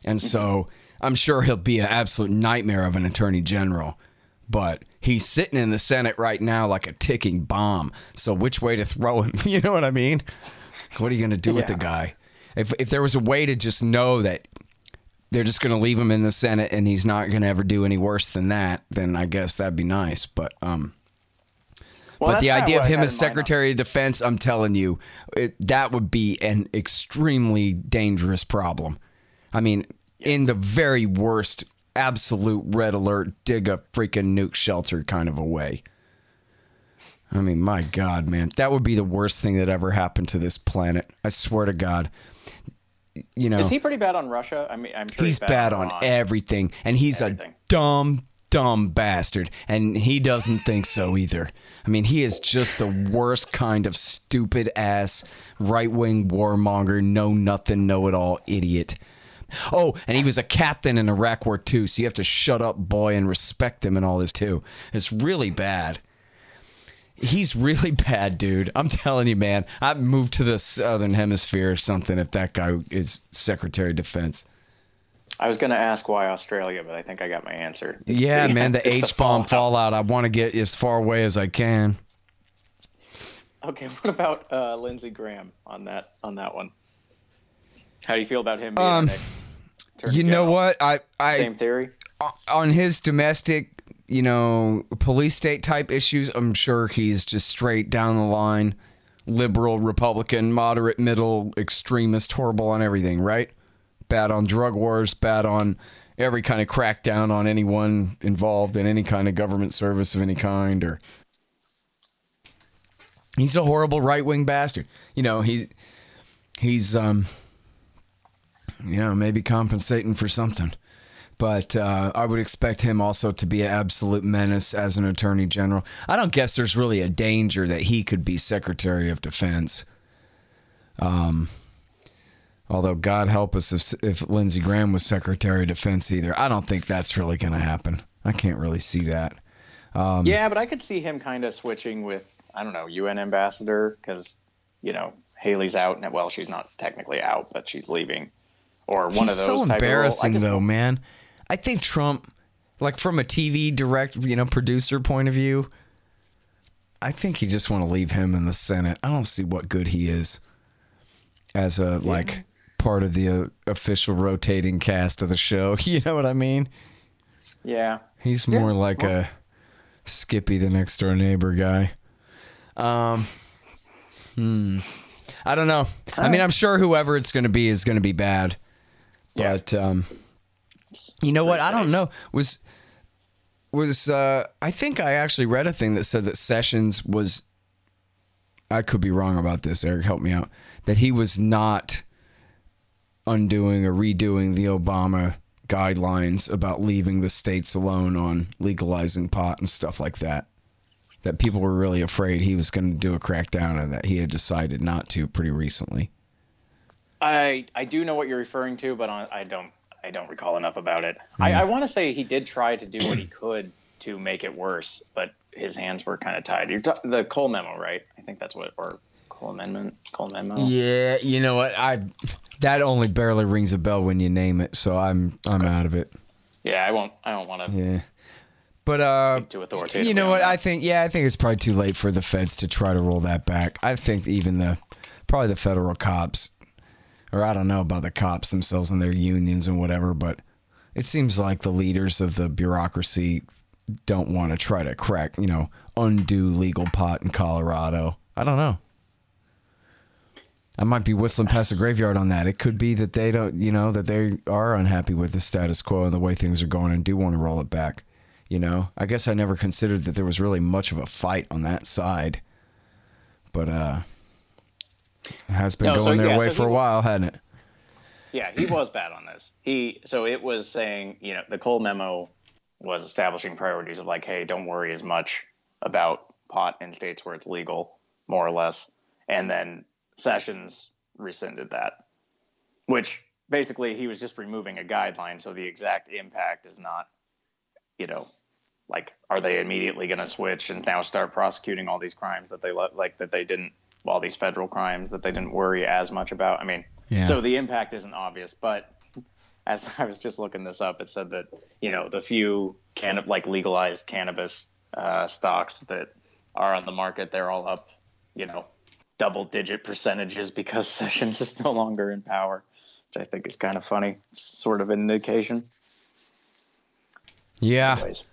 Speaker 1: and so I'm sure he'll be an absolute nightmare of an attorney general. But he's sitting in the Senate right now like a ticking bomb. So which way to throw him? You know what I mean? What are you going to do with the guy? If if there was a way to just know that they're just going to leave him in the Senate and he's not going to ever do any worse than that, then I guess that'd be nice. But um,
Speaker 2: Well,
Speaker 1: but the idea of him as
Speaker 2: in mind on-
Speaker 1: Secretary of Defense, I'm telling you, it, that would be an extremely dangerous problem. I mean, in the very worst, absolute red alert, dig a freaking nuke shelter kind of a way. I mean, my God, man, that would be the worst thing that ever happened to this planet. I swear to God. You know,
Speaker 2: Is he pretty bad on Russia? I mean, I'm sure
Speaker 1: he's bad on
Speaker 2: Iran.
Speaker 1: everything, and he's
Speaker 2: Everything.
Speaker 1: a dumb, dumb bastard, and he doesn't think so either. I mean, he is just the worst kind of stupid ass right wing warmonger, know nothing, know it all idiot. Oh, and he was a captain in Iraq War II, so you have to shut up, boy, and respect him and all this too. It's really bad. He's really bad, dude. I'm telling you, man. I'd move to the southern hemisphere or something if that guy is Secretary of Defense.
Speaker 2: I was going to ask why Australia, but I think I got my answer. It's
Speaker 1: Yeah, man, the H bomb
Speaker 2: fallout.
Speaker 1: fallout. I want to get as far away as I can.
Speaker 2: Okay, what about uh, Lindsey Graham on that on that one? How do you feel about him being
Speaker 1: Um,
Speaker 2: our next Attorney
Speaker 1: You know what? I I
Speaker 2: Same theory.
Speaker 1: on his domestic, you know, police state type issues, I'm sure he's just straight down the line, liberal, Republican, moderate, middle, extremist, horrible on everything, right? Bad on drug wars, bad on every kind of crackdown on anyone involved in any kind of government service of any kind or He's a horrible right wing bastard. You know, he's he's um you know, maybe compensating for something. But uh, I would expect him also to be an absolute menace as an attorney general. I don't guess there's really a danger that he could be Secretary of Defense. Um, although God help us if if Lindsey Graham was Secretary of Defense either. I don't think that's really going to happen. I can't really see that. Um,
Speaker 2: yeah, but I could see him kind of switching with I don't know UN ambassador because you know Haley's out and well she's not technically out but she's leaving or one of those.
Speaker 1: so embarrassing
Speaker 2: of
Speaker 1: though, man. I think Trump, like from a TV direct, you know, producer point of view, I think you just want to leave him in the Senate. I don't see what good he is as a like part of the uh, official rotating cast of the show. You know what I mean?
Speaker 2: Yeah,
Speaker 1: He's more like a Skippy, the next door neighbor guy. Um, hmm. I don't know. I mean, I'm sure whoever it's going to be is going to be bad.
Speaker 2: Yeah.
Speaker 1: But um, you know what? I don't know. Was was uh, I think I actually read a thing that said that Sessions was. I could be wrong about this. Eric, help me out. That he was not undoing or redoing the Obama guidelines about leaving the states alone on legalizing pot and stuff like that. That people were really afraid he was going to do a crackdown and that he had decided not to pretty recently.
Speaker 2: I I do know what you're referring to, but I I don't I don't recall enough about it. I, I want to say he did try to do what he could to make it worse, but his hands were kind of tied. You're ta- the Cole memo, right? I think that's what or Cole amendment, Cole memo.
Speaker 1: Yeah, you know what? I that only barely rings a bell when you name it, so I'm I'm out of it.
Speaker 2: Yeah, I won't. I don't want to.
Speaker 1: Yeah. But uh you know what? I think yeah, I think it's probably too late for the feds to try to roll that back. I think even the probably the federal cops or I don't know about the cops themselves and their unions and whatever, but it seems like the leaders of the bureaucracy don't want to try to crack, you know, undo legal pot in Colorado. I don't know. I might be whistling past the graveyard on that. It could be that they don't, you know, that they are unhappy with the status quo and the way things are going and do want to roll it back. You know, I guess I never considered that there was really much of a fight on that side, but uh, has been
Speaker 2: No,
Speaker 1: going
Speaker 2: so,
Speaker 1: their
Speaker 2: yeah,
Speaker 1: way
Speaker 2: so
Speaker 1: for a while, hadn't it?
Speaker 2: Yeah, he was bad on this. He so it was saying, you know, the Cole memo was establishing priorities of like, hey, don't worry as much about pot in states where it's legal, more or less. And then Sessions rescinded that, which basically he was just removing a guideline, so the exact impact is not, you know, like are they immediately going to switch and now start prosecuting all these crimes that they let like that they didn't all these federal crimes that they didn't worry as much about. I mean,
Speaker 1: Yeah.
Speaker 2: so the impact isn't obvious, but as I was just looking this up, it said that you know the few can like legalized cannabis uh, stocks that are on the market, they're all up, you know, double digit percentages because Sessions is no longer in power, which I think is kind of funny. It's sort of an indication.
Speaker 1: Yeah.
Speaker 2: Anyways.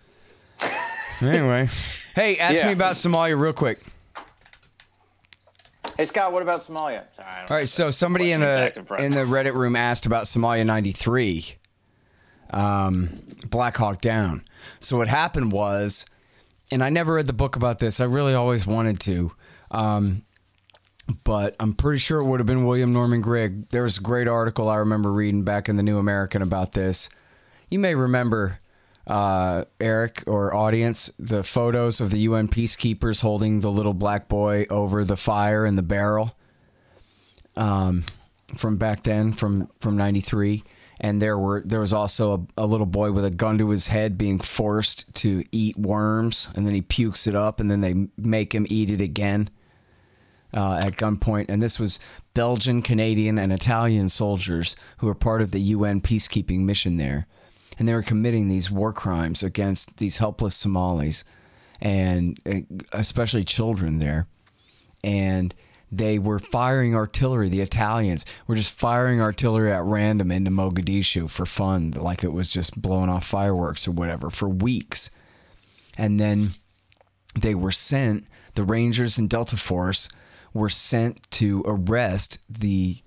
Speaker 1: Anyway, hey, ask
Speaker 2: Yeah.
Speaker 1: me about Somalia real quick.
Speaker 2: Hey Scott, what about Somalia? Sorry,
Speaker 1: All right, so somebody in the in the Reddit room asked about Somalia '93, um, Black Hawk Down. So what happened was, and I never read the book about this. I really always wanted to, um, but I'm pretty sure it would have been William Norman Grigg. There was a great article I remember reading back in the New American about this. You may remember. Uh, Eric or audience, the photos of the UN peacekeepers holding the little black boy over the fire in the barrel from back then from from 93 and there were there was also a, a little boy with a gun to his head being forced to eat worms and then he pukes it up and then they make him eat it again uh, at gunpoint. And this was belgian canadian and italian soldiers who were part of the un peacekeeping mission there and they were committing these war crimes against these helpless somalis and uh, especially children there and they were firing artillery. The Italians were just firing artillery at random into Mogadishu for fun, like it was just blowing off fireworks or whatever for weeks. And then they were sent, the Rangers and Delta Force were sent to arrest the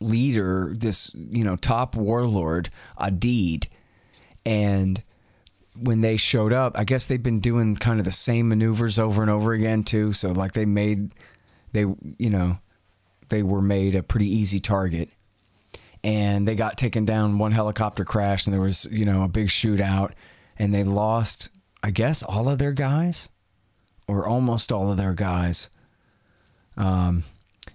Speaker 1: leader, this, you know, top warlord, Aidid. And when they showed up, I guess they've been doing kind of the same maneuvers over and over again too. So like they made they you know they were made a pretty easy target. And they got taken down one helicopter crashed and there was you know a big shootout. And they lost i guess all of their guys or almost all of their guys um,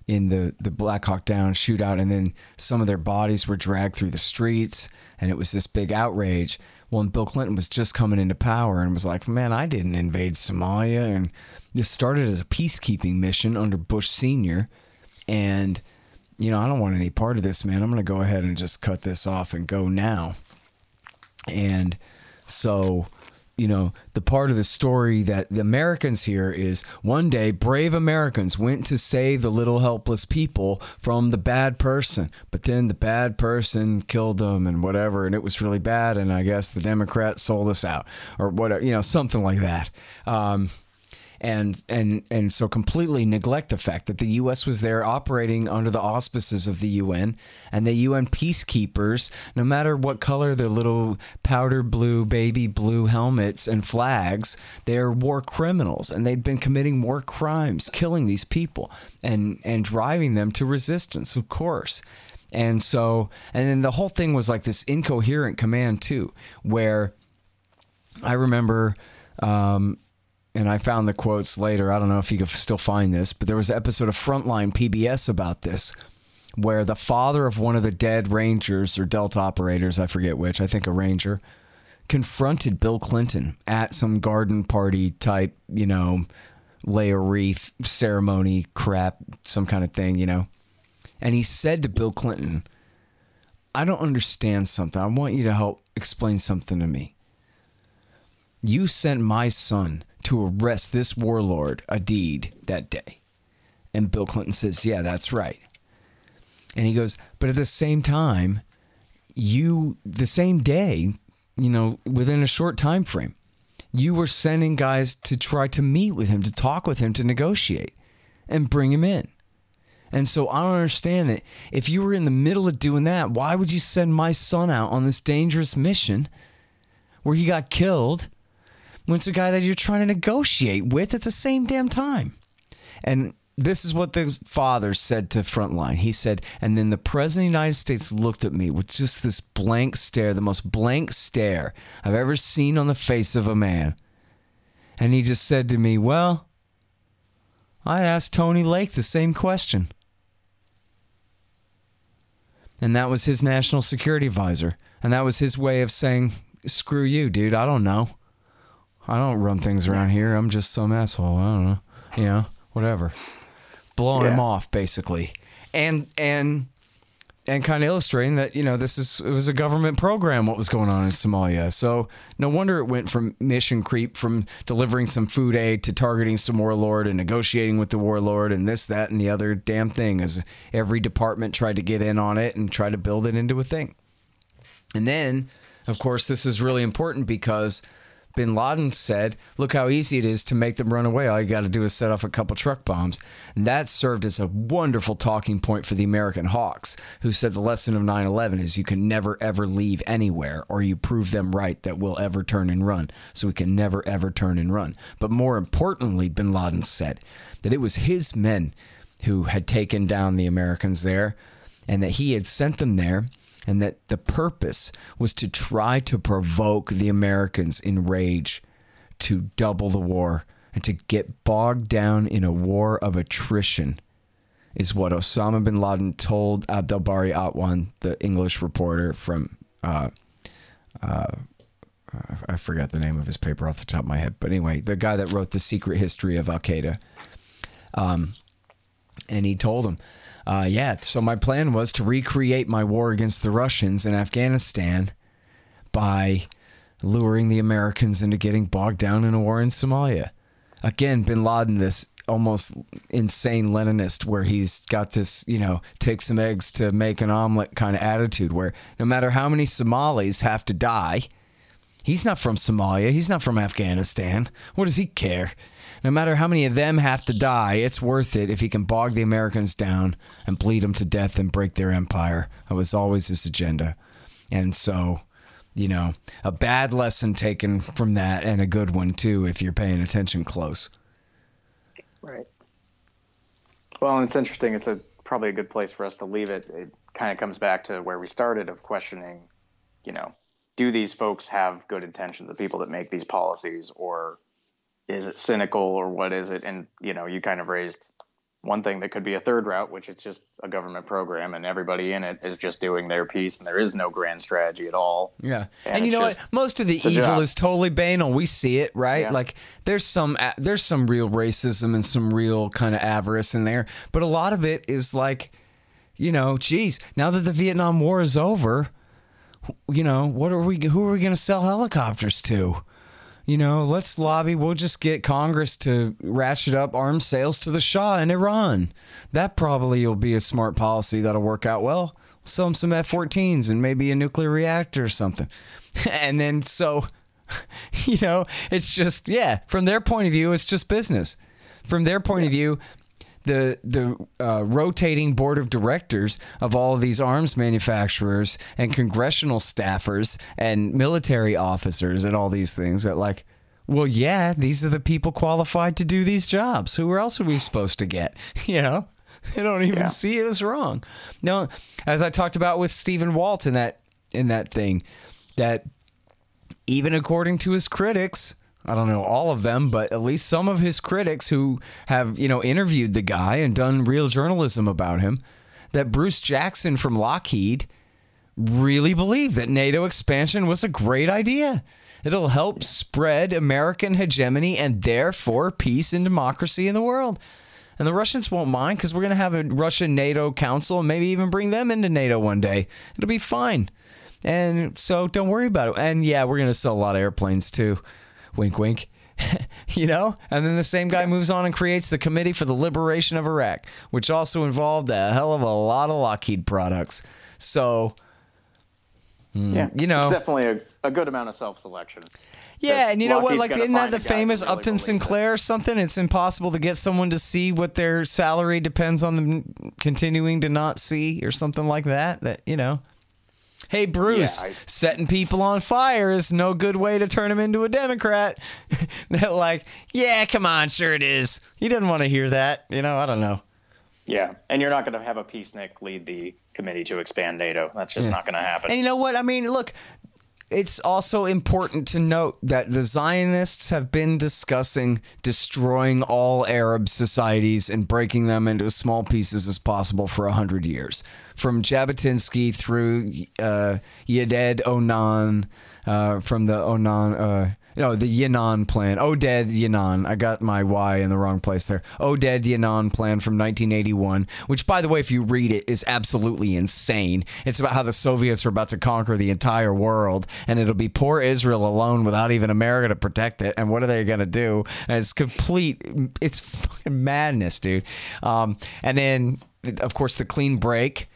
Speaker 1: in the the black hawk down shootout. And then some of their bodies were dragged through the streets and it was this big outrage well bill clinton was just coming into power and was like man i didn't invade somalia and this started as a peacekeeping mission under bush senior and you know, I don't want any part of this, man. I'm going to go ahead and just cut this off and go now. And so, you know, the part of the story that the Americans hear is one day brave Americans went to save the little helpless people from the bad person, but then the bad person killed them and whatever, and it was really bad. And I guess the Democrats sold us out or whatever, you know, something like that. Um, and and and so completely neglect the fact that the U.S. was there operating under the auspices of the UN and the UN peacekeepers. No matter what color their little powder blue, baby blue helmets and flags, they're war criminals, and they've been committing war crimes, killing these people and and driving them to resistance, of course. And so, and then the whole thing was like this incoherent command too, where I remember. Um, and I found the quotes later. I don't know if you can still find this, but there was an episode of Frontline PBS about this, where the father of one of the dead Rangers or Delta operators, I forget which, I think a Ranger, confronted Bill Clinton at some garden party type, you know, lay a wreath ceremony crap, some kind of thing, you know. And he said to Bill Clinton, I don't understand something. I want you to help explain something to me. You sent my son to arrest this warlord, Aidid, that day. And Bill Clinton says, Yeah, that's right. And he goes, But at the same time, you, the same day, you know, within a short time frame, you were sending guys to try to meet with him, to talk with him, to negotiate and bring him in. And so I don't understand that if you were in the middle of doing that, why would you send my son out on this dangerous mission where he got killed when it's a guy that you're trying to negotiate with at the same damn time. And this is what the father said to Frontline. He said, and then the president of the United States looked at me with just this blank stare, the most blank stare I've ever seen on the face of a man. And he just said to me, Well, I asked Tony Lake the same question. And that was his national security advisor. And that was his way of saying, Screw you, dude. I don't know. I don't run things around here. I'm just some asshole. I don't know. You know, whatever. Blowing yeah. him off, basically. And and and kind of illustrating that you know this is it was a government program what was going on in Somalia. So no wonder it went from mission creep from delivering some food aid to targeting some warlord and negotiating with the warlord and this that and the other damn thing as every department tried to get in on it and try to build it into a thing. And then of course this is really important because bin Laden said, look how easy it is to make them run away. All you got to do is set off a couple truck bombs. And that served as a wonderful talking point for the American hawks, who said the lesson of 9 11 is you can never ever leave anywhere or you prove them right that we'll ever turn and run. So we can never ever turn and run. But more importantly, bin Laden said that it was his men who had taken down the Americans there and that he had sent them there and that the purpose was to try to provoke the Americans in rage to double the war and to get bogged down in a war of attrition is what Osama bin Laden told Abdel Bari Atwan, the English reporter from uh, uh, I forgot the name of his paper off the top of my head, but anyway, the guy that wrote the secret history of Al Qaeda. Um, and he told him uh, yeah, so my plan was to recreate my war against the Russians in Afghanistan by luring the Americans into getting bogged down in a war in Somalia. Again, bin Laden, this almost insane Leninist, where he's got this, you know, take some eggs to make an omelet kind of attitude, where no matter how many Somalis have to die, he's not from Somalia, he's not from Afghanistan. What does he care? No matter how many of them have to die, it's worth it if he can bog the Americans down and bleed them to death and break their empire. That was always his agenda. And so, you know, a bad lesson taken from that and a good one too if you're paying attention close.
Speaker 2: Right. Well, it's interesting. It's a probably a good place for us to leave it. It kind of comes back to where we started of questioning, you know, do these folks have good intentions, the people that make these policies, or is it cynical or what is it? And, you know, you kind of raised one thing that could be a third route, which is just a government program and everybody in it is just doing their piece and there is no grand strategy at all.
Speaker 1: Yeah. And, and you know what? Most of the evil job. is totally banal. We see it, right? Yeah. Like there's some there's some real racism and some real kind of avarice in there, but a lot of it is like you know, geez, now that the Vietnam War is over, you know, what are we who are we going to sell helicopters to? You know, let's lobby. We'll just get Congress to ratchet up arms sales to the Shah in Iran. That probably will be a smart policy that'll work out well. sell them some F 14s and maybe a nuclear reactor or something. and then, so, you know, it's just, yeah, from their point of view, it's just business. From their point yeah. of view, the the uh, rotating board of directors of all of these arms manufacturers and congressional staffers and military officers and all these things that like well yeah these are the people qualified to do these jobs. Who else are we supposed to get? You know? They don't even yeah. see it as wrong. No as i talked about with stephen walt in that in that thing that even according to his critics I don't know all of them, but at least some of his critics who have, you know, interviewed the guy and done real journalism about him, that Bruce Jackson from Lockheed really believed that NATO expansion was a great idea. It'll help spread American hegemony and therefore peace and democracy in the world. And the Russians won't mind because we're going to have a Russian NATO council and maybe even bring them into NATO one day. It'll be fine. And so don't worry about it. And yeah, we're going to sell a lot of airplanes too. Wink, wink. you know? And then the same guy moves on and creates the Committee for the Liberation of Iraq, which also involved a hell of a lot of Lockheed products. So,
Speaker 2: hmm, yeah, you know, it's definitely a, a good amount of self selection.
Speaker 1: Yeah, and you know what? Like, isn't that the famous really Upton Sinclair or something? It's impossible to get someone to see what their salary depends on them continuing to not see, or something like that. That you know. Hey, Bruce, yeah, I, setting people on fire is no good way to turn him into a Democrat. They're like, yeah, come on, sure it is. He doesn't want to hear that. You know, I don't know.
Speaker 2: Yeah, and you're not going to have a peacenik lead the committee to expand NATO. That's just yeah. not going to happen.
Speaker 1: And you know what? I mean, look, it's also important to note that the Zionists have been discussing destroying all Arab societies and breaking them into as small pieces as possible for a hundred years, from Jabotinsky through uh, Onan, uh, from the Onan. Uh, no, the Yinon plan. Oded Yinon. I got my Y in the wrong place there. Oded Yinon plan from 1981, which, by the way, if you read it, is absolutely insane. It's about how the Soviets are about to conquer the entire world, and it'll be poor Israel alone without even America to protect it. And what are they going to do? And it's complete. It's fucking madness, dude. Um, and then, of course, the clean break.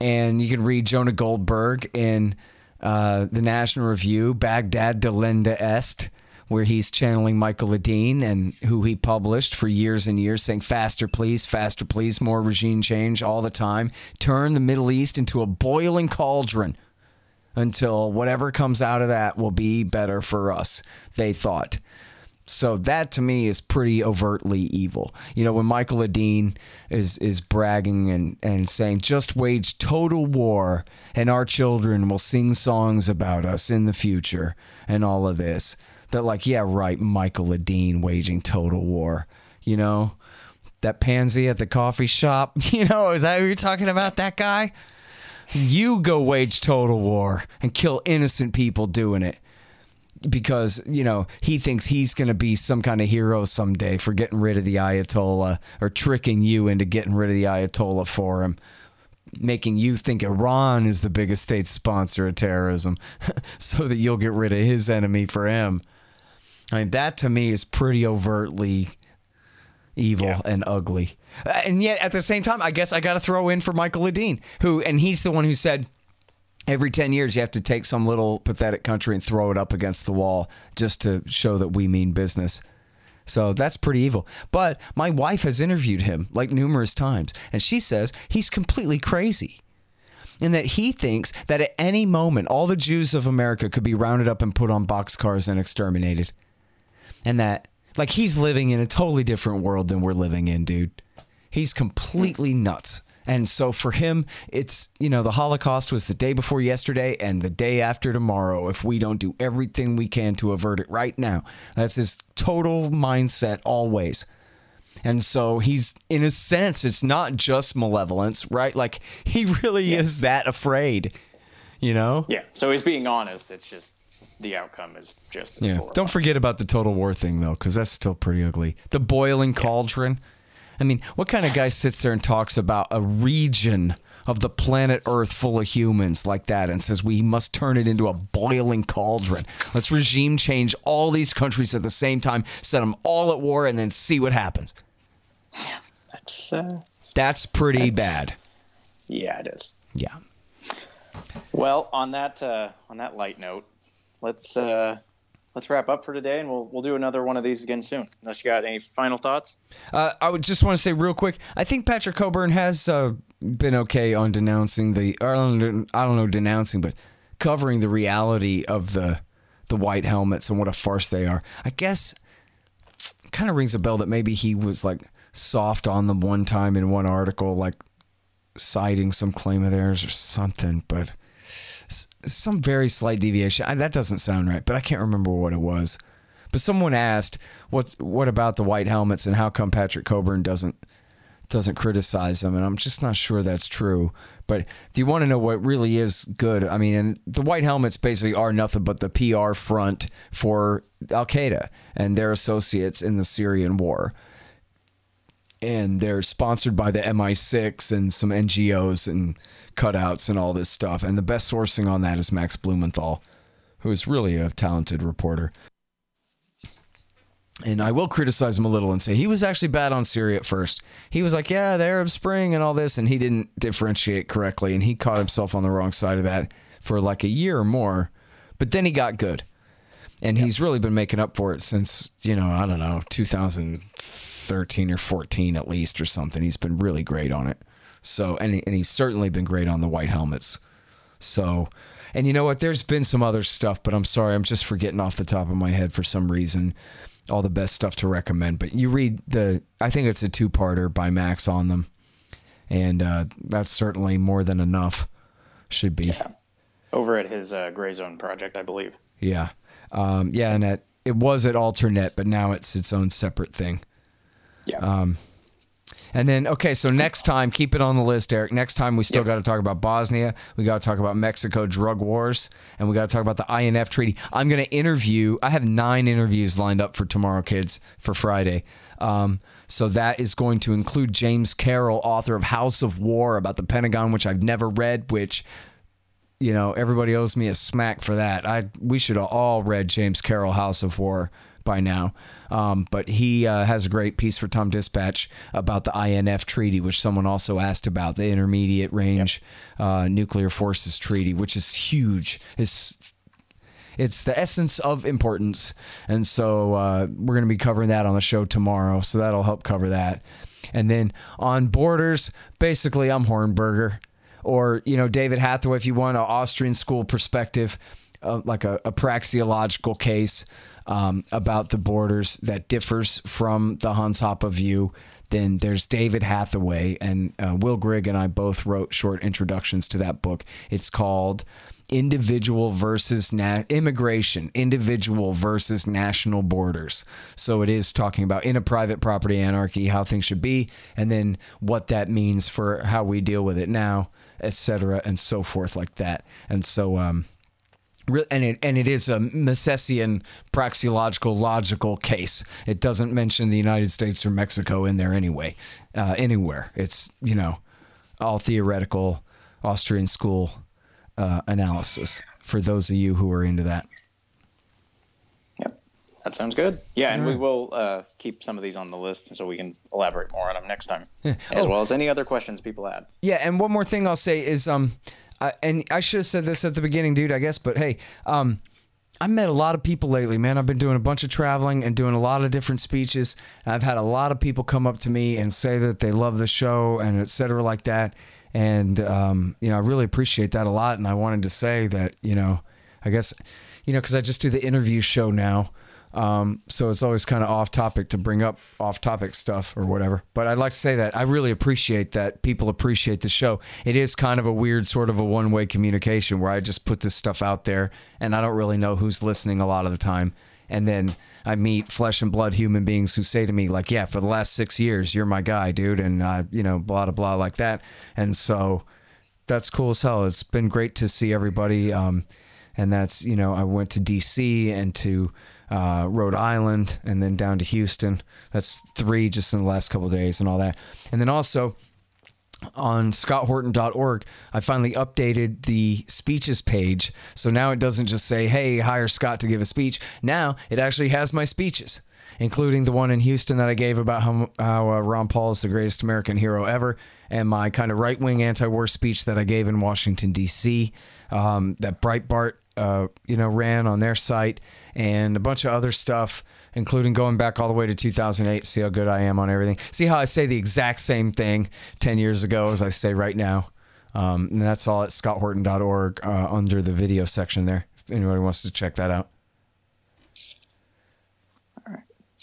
Speaker 1: And you can read Jonah Goldberg in uh, the National Review, Baghdad Delenda Est, where he's channeling Michael Ledeen and who he published for years and years, saying faster, please, faster, please, more regime change all the time. Turn the Middle East into a boiling cauldron until whatever comes out of that will be better for us, they thought. So that to me is pretty overtly evil. You know, when Michael Ledeen is is bragging and, and saying, just wage total war and our children will sing songs about us in the future and all of this. That like, yeah, right, Michael Ledeen waging total war. You know? That pansy at the coffee shop. You know, is that who you're talking about, that guy? You go wage total war and kill innocent people doing it because you know he thinks he's going to be some kind of hero someday for getting rid of the ayatollah or tricking you into getting rid of the ayatollah for him making you think Iran is the biggest state sponsor of terrorism so that you'll get rid of his enemy for him. I mean, that to me is pretty overtly evil yeah. and ugly. And yet, at the same time, I guess I got to throw in for Michael Ledeen, who, and he's the one who said, every 10 years you have to take some little pathetic country and throw it up against the wall just to show that we mean business. So that's pretty evil. But my wife has interviewed him like numerous times, and she says he's completely crazy. and that he thinks that at any moment all the Jews of America could be rounded up and put on boxcars and exterminated. And that like he's living in a totally different world than we're living in, dude. He's completely nuts. And so for him, it's, you know, the Holocaust was the day before yesterday and the day after tomorrow if we don't do everything we can to avert it right now. That's his total mindset always. And so he's, in a sense, it's not just malevolence, right? Like he really yeah. is that afraid, you know?
Speaker 2: Yeah. So he's being honest. It's just the outcome is just
Speaker 1: yeah. Don't forget about the total war thing though, because that's still pretty ugly. The boiling cauldron. I mean, what kind of guy sits there and talks about a region of the planet Earth full of humans like that and says we must turn it into a boiling cauldron? Let's regime change all these countries at the same time, set them all at war, and then see what happens.
Speaker 2: Yeah, that's uh,
Speaker 1: that's pretty that's, bad.
Speaker 2: Yeah, it is.
Speaker 1: Yeah.
Speaker 2: Well, on that uh, on that light note, let's uh, let's wrap up for today, and we'll we'll do another one of these again soon. Unless you got any final thoughts.
Speaker 1: Uh, I would just want to say real quick. I think Patrick Cockburn has uh, been okay on denouncing the. I don't, I don't know denouncing, but covering the reality of the the white helmets and what a farce they are. I guess kind of rings a bell that maybe he was like soft on them one time in one article, like citing some claim of theirs or something, but some very slight deviation. I, that doesn't sound right, but I can't remember what it was. But someone asked, "What what about the white helmets and how come Patrick Cockburn doesn't doesn't criticize them?" And I'm just not sure that's true. But if you want to know what really is good, I mean, and the white helmets basically are nothing but the PR front for Al Qaeda and their associates in the Syrian war. And they're sponsored by the MI6 and some NGOs and cutouts and all this stuff. And the best sourcing on that is Max Blumenthal, who is really a talented reporter. And I will criticize him a little and say he was actually bad on Syria at first. He was like, yeah, the Arab Spring and all this, and he didn't differentiate correctly. And he caught himself on the wrong side of that for like a year or more. But then he got good. And he's really been making up for it since, you know, I don't know, 2013 or 14 at least or something. He's been really great on it. So, and, and he's certainly been great on the white helmets. So, and you know what? There's been some other stuff, but I'm sorry, I'm just forgetting off the top of my head for some reason all the best stuff to recommend. But you read the, I think it's a two parter by Max on them. And uh, that's certainly more than enough. Should be.
Speaker 2: Yeah. Over at his uh, Gray Zone project, I believe.
Speaker 1: Yeah. Um, yeah. And at, it was at Alternet, but now it's its own separate thing.
Speaker 2: Yeah.
Speaker 1: Um, and then, okay, so next time, keep it on the list, Eric. Next time, we still yep. got to talk about Bosnia. We got to talk about Mexico drug wars, and we got to talk about the INF treaty. I'm going to interview. I have nine interviews lined up for tomorrow, kids, for Friday. Um, so that is going to include James Carroll, author of House of War, about the Pentagon, which I've never read, which you know everybody owes me a smack for that. I we should have all read James Carroll House of War by now. Um, but he uh, has a great piece for TomDispatch about the INF Treaty, which someone also asked about the Intermediate Range yep. uh, Nuclear Forces Treaty, which is huge. It's it's the essence of importance, and so uh, we're going to be covering that on the show tomorrow. So that'll help cover that. And then on borders, basically, I'm Hornberger, or you know David Hathaway, if you want an Austrian school perspective, uh, like a, a praxeological case um, about the borders that differs from the Hans Hoppe view. Then there's David Hathaway and uh, Will Grigg and I both wrote short introductions to that book. It's called individual versus na- immigration, individual versus national borders. So it is talking about in a private property anarchy, how things should be, and then what that means for how we deal with it now, etc., and so forth, like that. And so, um, and it and it is a Misesian praxeological logical case. It doesn't mention the United States or Mexico in there anyway, uh, anywhere. It's you know all theoretical Austrian school uh, analysis for those of you who are into that.
Speaker 2: Yep, that sounds good. Yeah, and right. we will uh, keep some of these on the list so we can elaborate more on them next time, yeah. as oh. well as any other questions people had.
Speaker 1: Yeah, and one more thing I'll say is um and I should have said this at the beginning, dude. I guess, but hey, um, I met a lot of people lately, man. I've been doing a bunch of traveling and doing a lot of different speeches. I've had a lot of people come up to me and say that they love the show and etc. like that. and um, you know I really appreciate that a lot. And I wanted to say that you know I guess you know because I just do the interview show now. Um, so it's always kind of off topic to bring up off topic stuff or whatever. But I'd like to say that I really appreciate that people appreciate the show. It is kind of a weird sort of a one way communication where I just put this stuff out there and I don't really know who's listening a lot of the time. And then I meet flesh and blood human beings who say to me, like, yeah, for the last six years, you're my guy, dude. And, uh, you know, blah, blah, blah, like that. And so that's cool as hell. It's been great to see everybody. Um, and that's, you know, I went to DC and to, uh, Rhode Island, and then down to Houston. That's three just in the last couple days and all that. And then also on scotthorton.org, I finally updated the speeches page. So now it doesn't just say, hey, hire Scott to give a speech. Now it actually has my speeches, including the one in Houston that I gave about how, how uh, Ron Paul is the greatest American hero ever, and my kind of right wing anti war speech that I gave in Washington, D.C., um, that Breitbart uh, you know, ran on their site and a bunch of other stuff, including going back all the way to 2008. See how good I am on everything. See how I say the exact same thing 10 years ago as I say right now. Um, and that's all at scotthorton.org uh, under the video section there. If anybody wants to check that out.
Speaker 2: All right.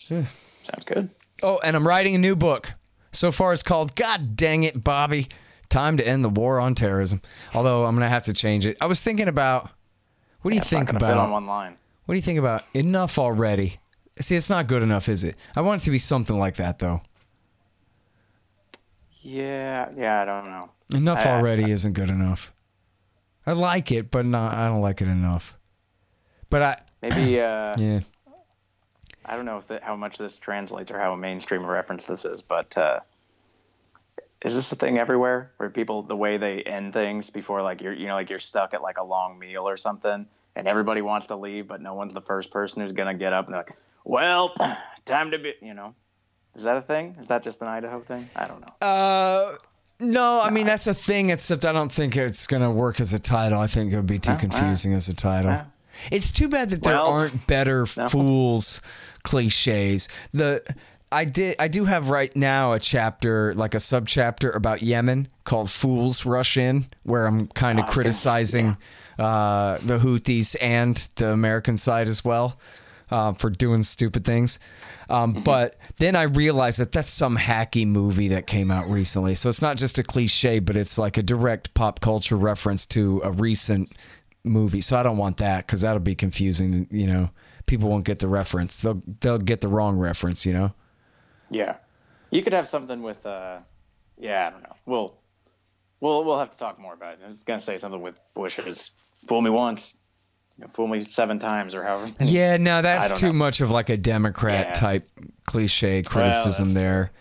Speaker 2: Yeah. Sounds good.
Speaker 1: Oh, and I'm writing a new book. So far, it's called God Dang It, Bobby. Time to End the War on Terrorism. Although I'm going to have to change it. I was thinking about what do
Speaker 2: yeah,
Speaker 1: you think
Speaker 2: about on one line.
Speaker 1: What do you think about enough already? See, it's not good enough, is it? I want it to be something like that, though.
Speaker 2: Yeah, yeah, I don't know.
Speaker 1: Enough
Speaker 2: I,
Speaker 1: already
Speaker 2: I,
Speaker 1: isn't good enough. I like it, but not. I don't like it enough. But I
Speaker 2: maybe. Uh,
Speaker 1: yeah.
Speaker 2: I don't know if the, how much this translates or how mainstream a reference this is, but uh, is this a thing everywhere where people the way they end things before like you're you know like you're stuck at like a long meal or something and everybody wants to leave but no one's the first person who's gonna get up and they're like well time to be you know is that a thing is that just an idaho thing i don't know
Speaker 1: uh no, I mean that's a thing. Except I don't think it's gonna work as a title. I think it would be too confusing as a title. It's too bad that there
Speaker 2: Well,
Speaker 1: aren't better
Speaker 2: no.
Speaker 1: fools cliches. The I did I do have right now a chapter like a subchapter about Yemen called "Fools Rush In," where I'm kind of
Speaker 2: gonna-
Speaker 1: criticizing uh, the Houthis and the American side as well uh, for doing stupid things. Um, but then I realized that that's some hacky movie that came out recently. So it's not just a cliche, but it's like a direct pop culture reference to a recent movie. So I don't want that because that'll be confusing. You know, people won't get the reference. They'll they'll get the wrong reference. You know.
Speaker 2: Yeah you could have something with uh yeah i don't know we'll we'll we'll have to talk more about it i was gonna say something with bush's fool me once you know, fool me seven times or however many.
Speaker 1: Yeah, no, that's too
Speaker 2: know.
Speaker 1: much of like a Democrat
Speaker 2: Yeah.
Speaker 1: type cliche criticism
Speaker 2: that's
Speaker 1: there.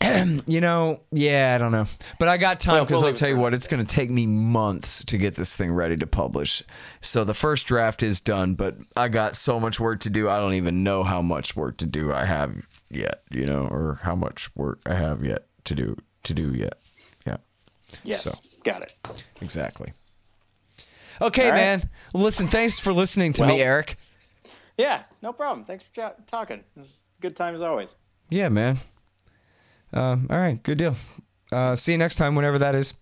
Speaker 2: yeah
Speaker 1: You know, yeah, I don't know. But I got time
Speaker 2: Well,
Speaker 1: because
Speaker 2: we'll
Speaker 1: I'll tell you what, it's going to take me months to get this thing ready to publish. So the first draft is done, but I got so much work to do. I don't even know how much work to do I have yet, you know, or how much work I have yet to do to do yet. Yeah,
Speaker 2: yes
Speaker 1: So.
Speaker 2: got it
Speaker 1: exactly. Okay,
Speaker 2: right.
Speaker 1: man. Listen, thanks for listening to me, Eric.
Speaker 2: yeah no problem thanks for chat- talking it's a good time as always
Speaker 1: Yeah, man. Um, all right, good deal. Uh, see you next time, whenever that is.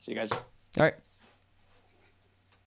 Speaker 2: see you guys
Speaker 1: All right.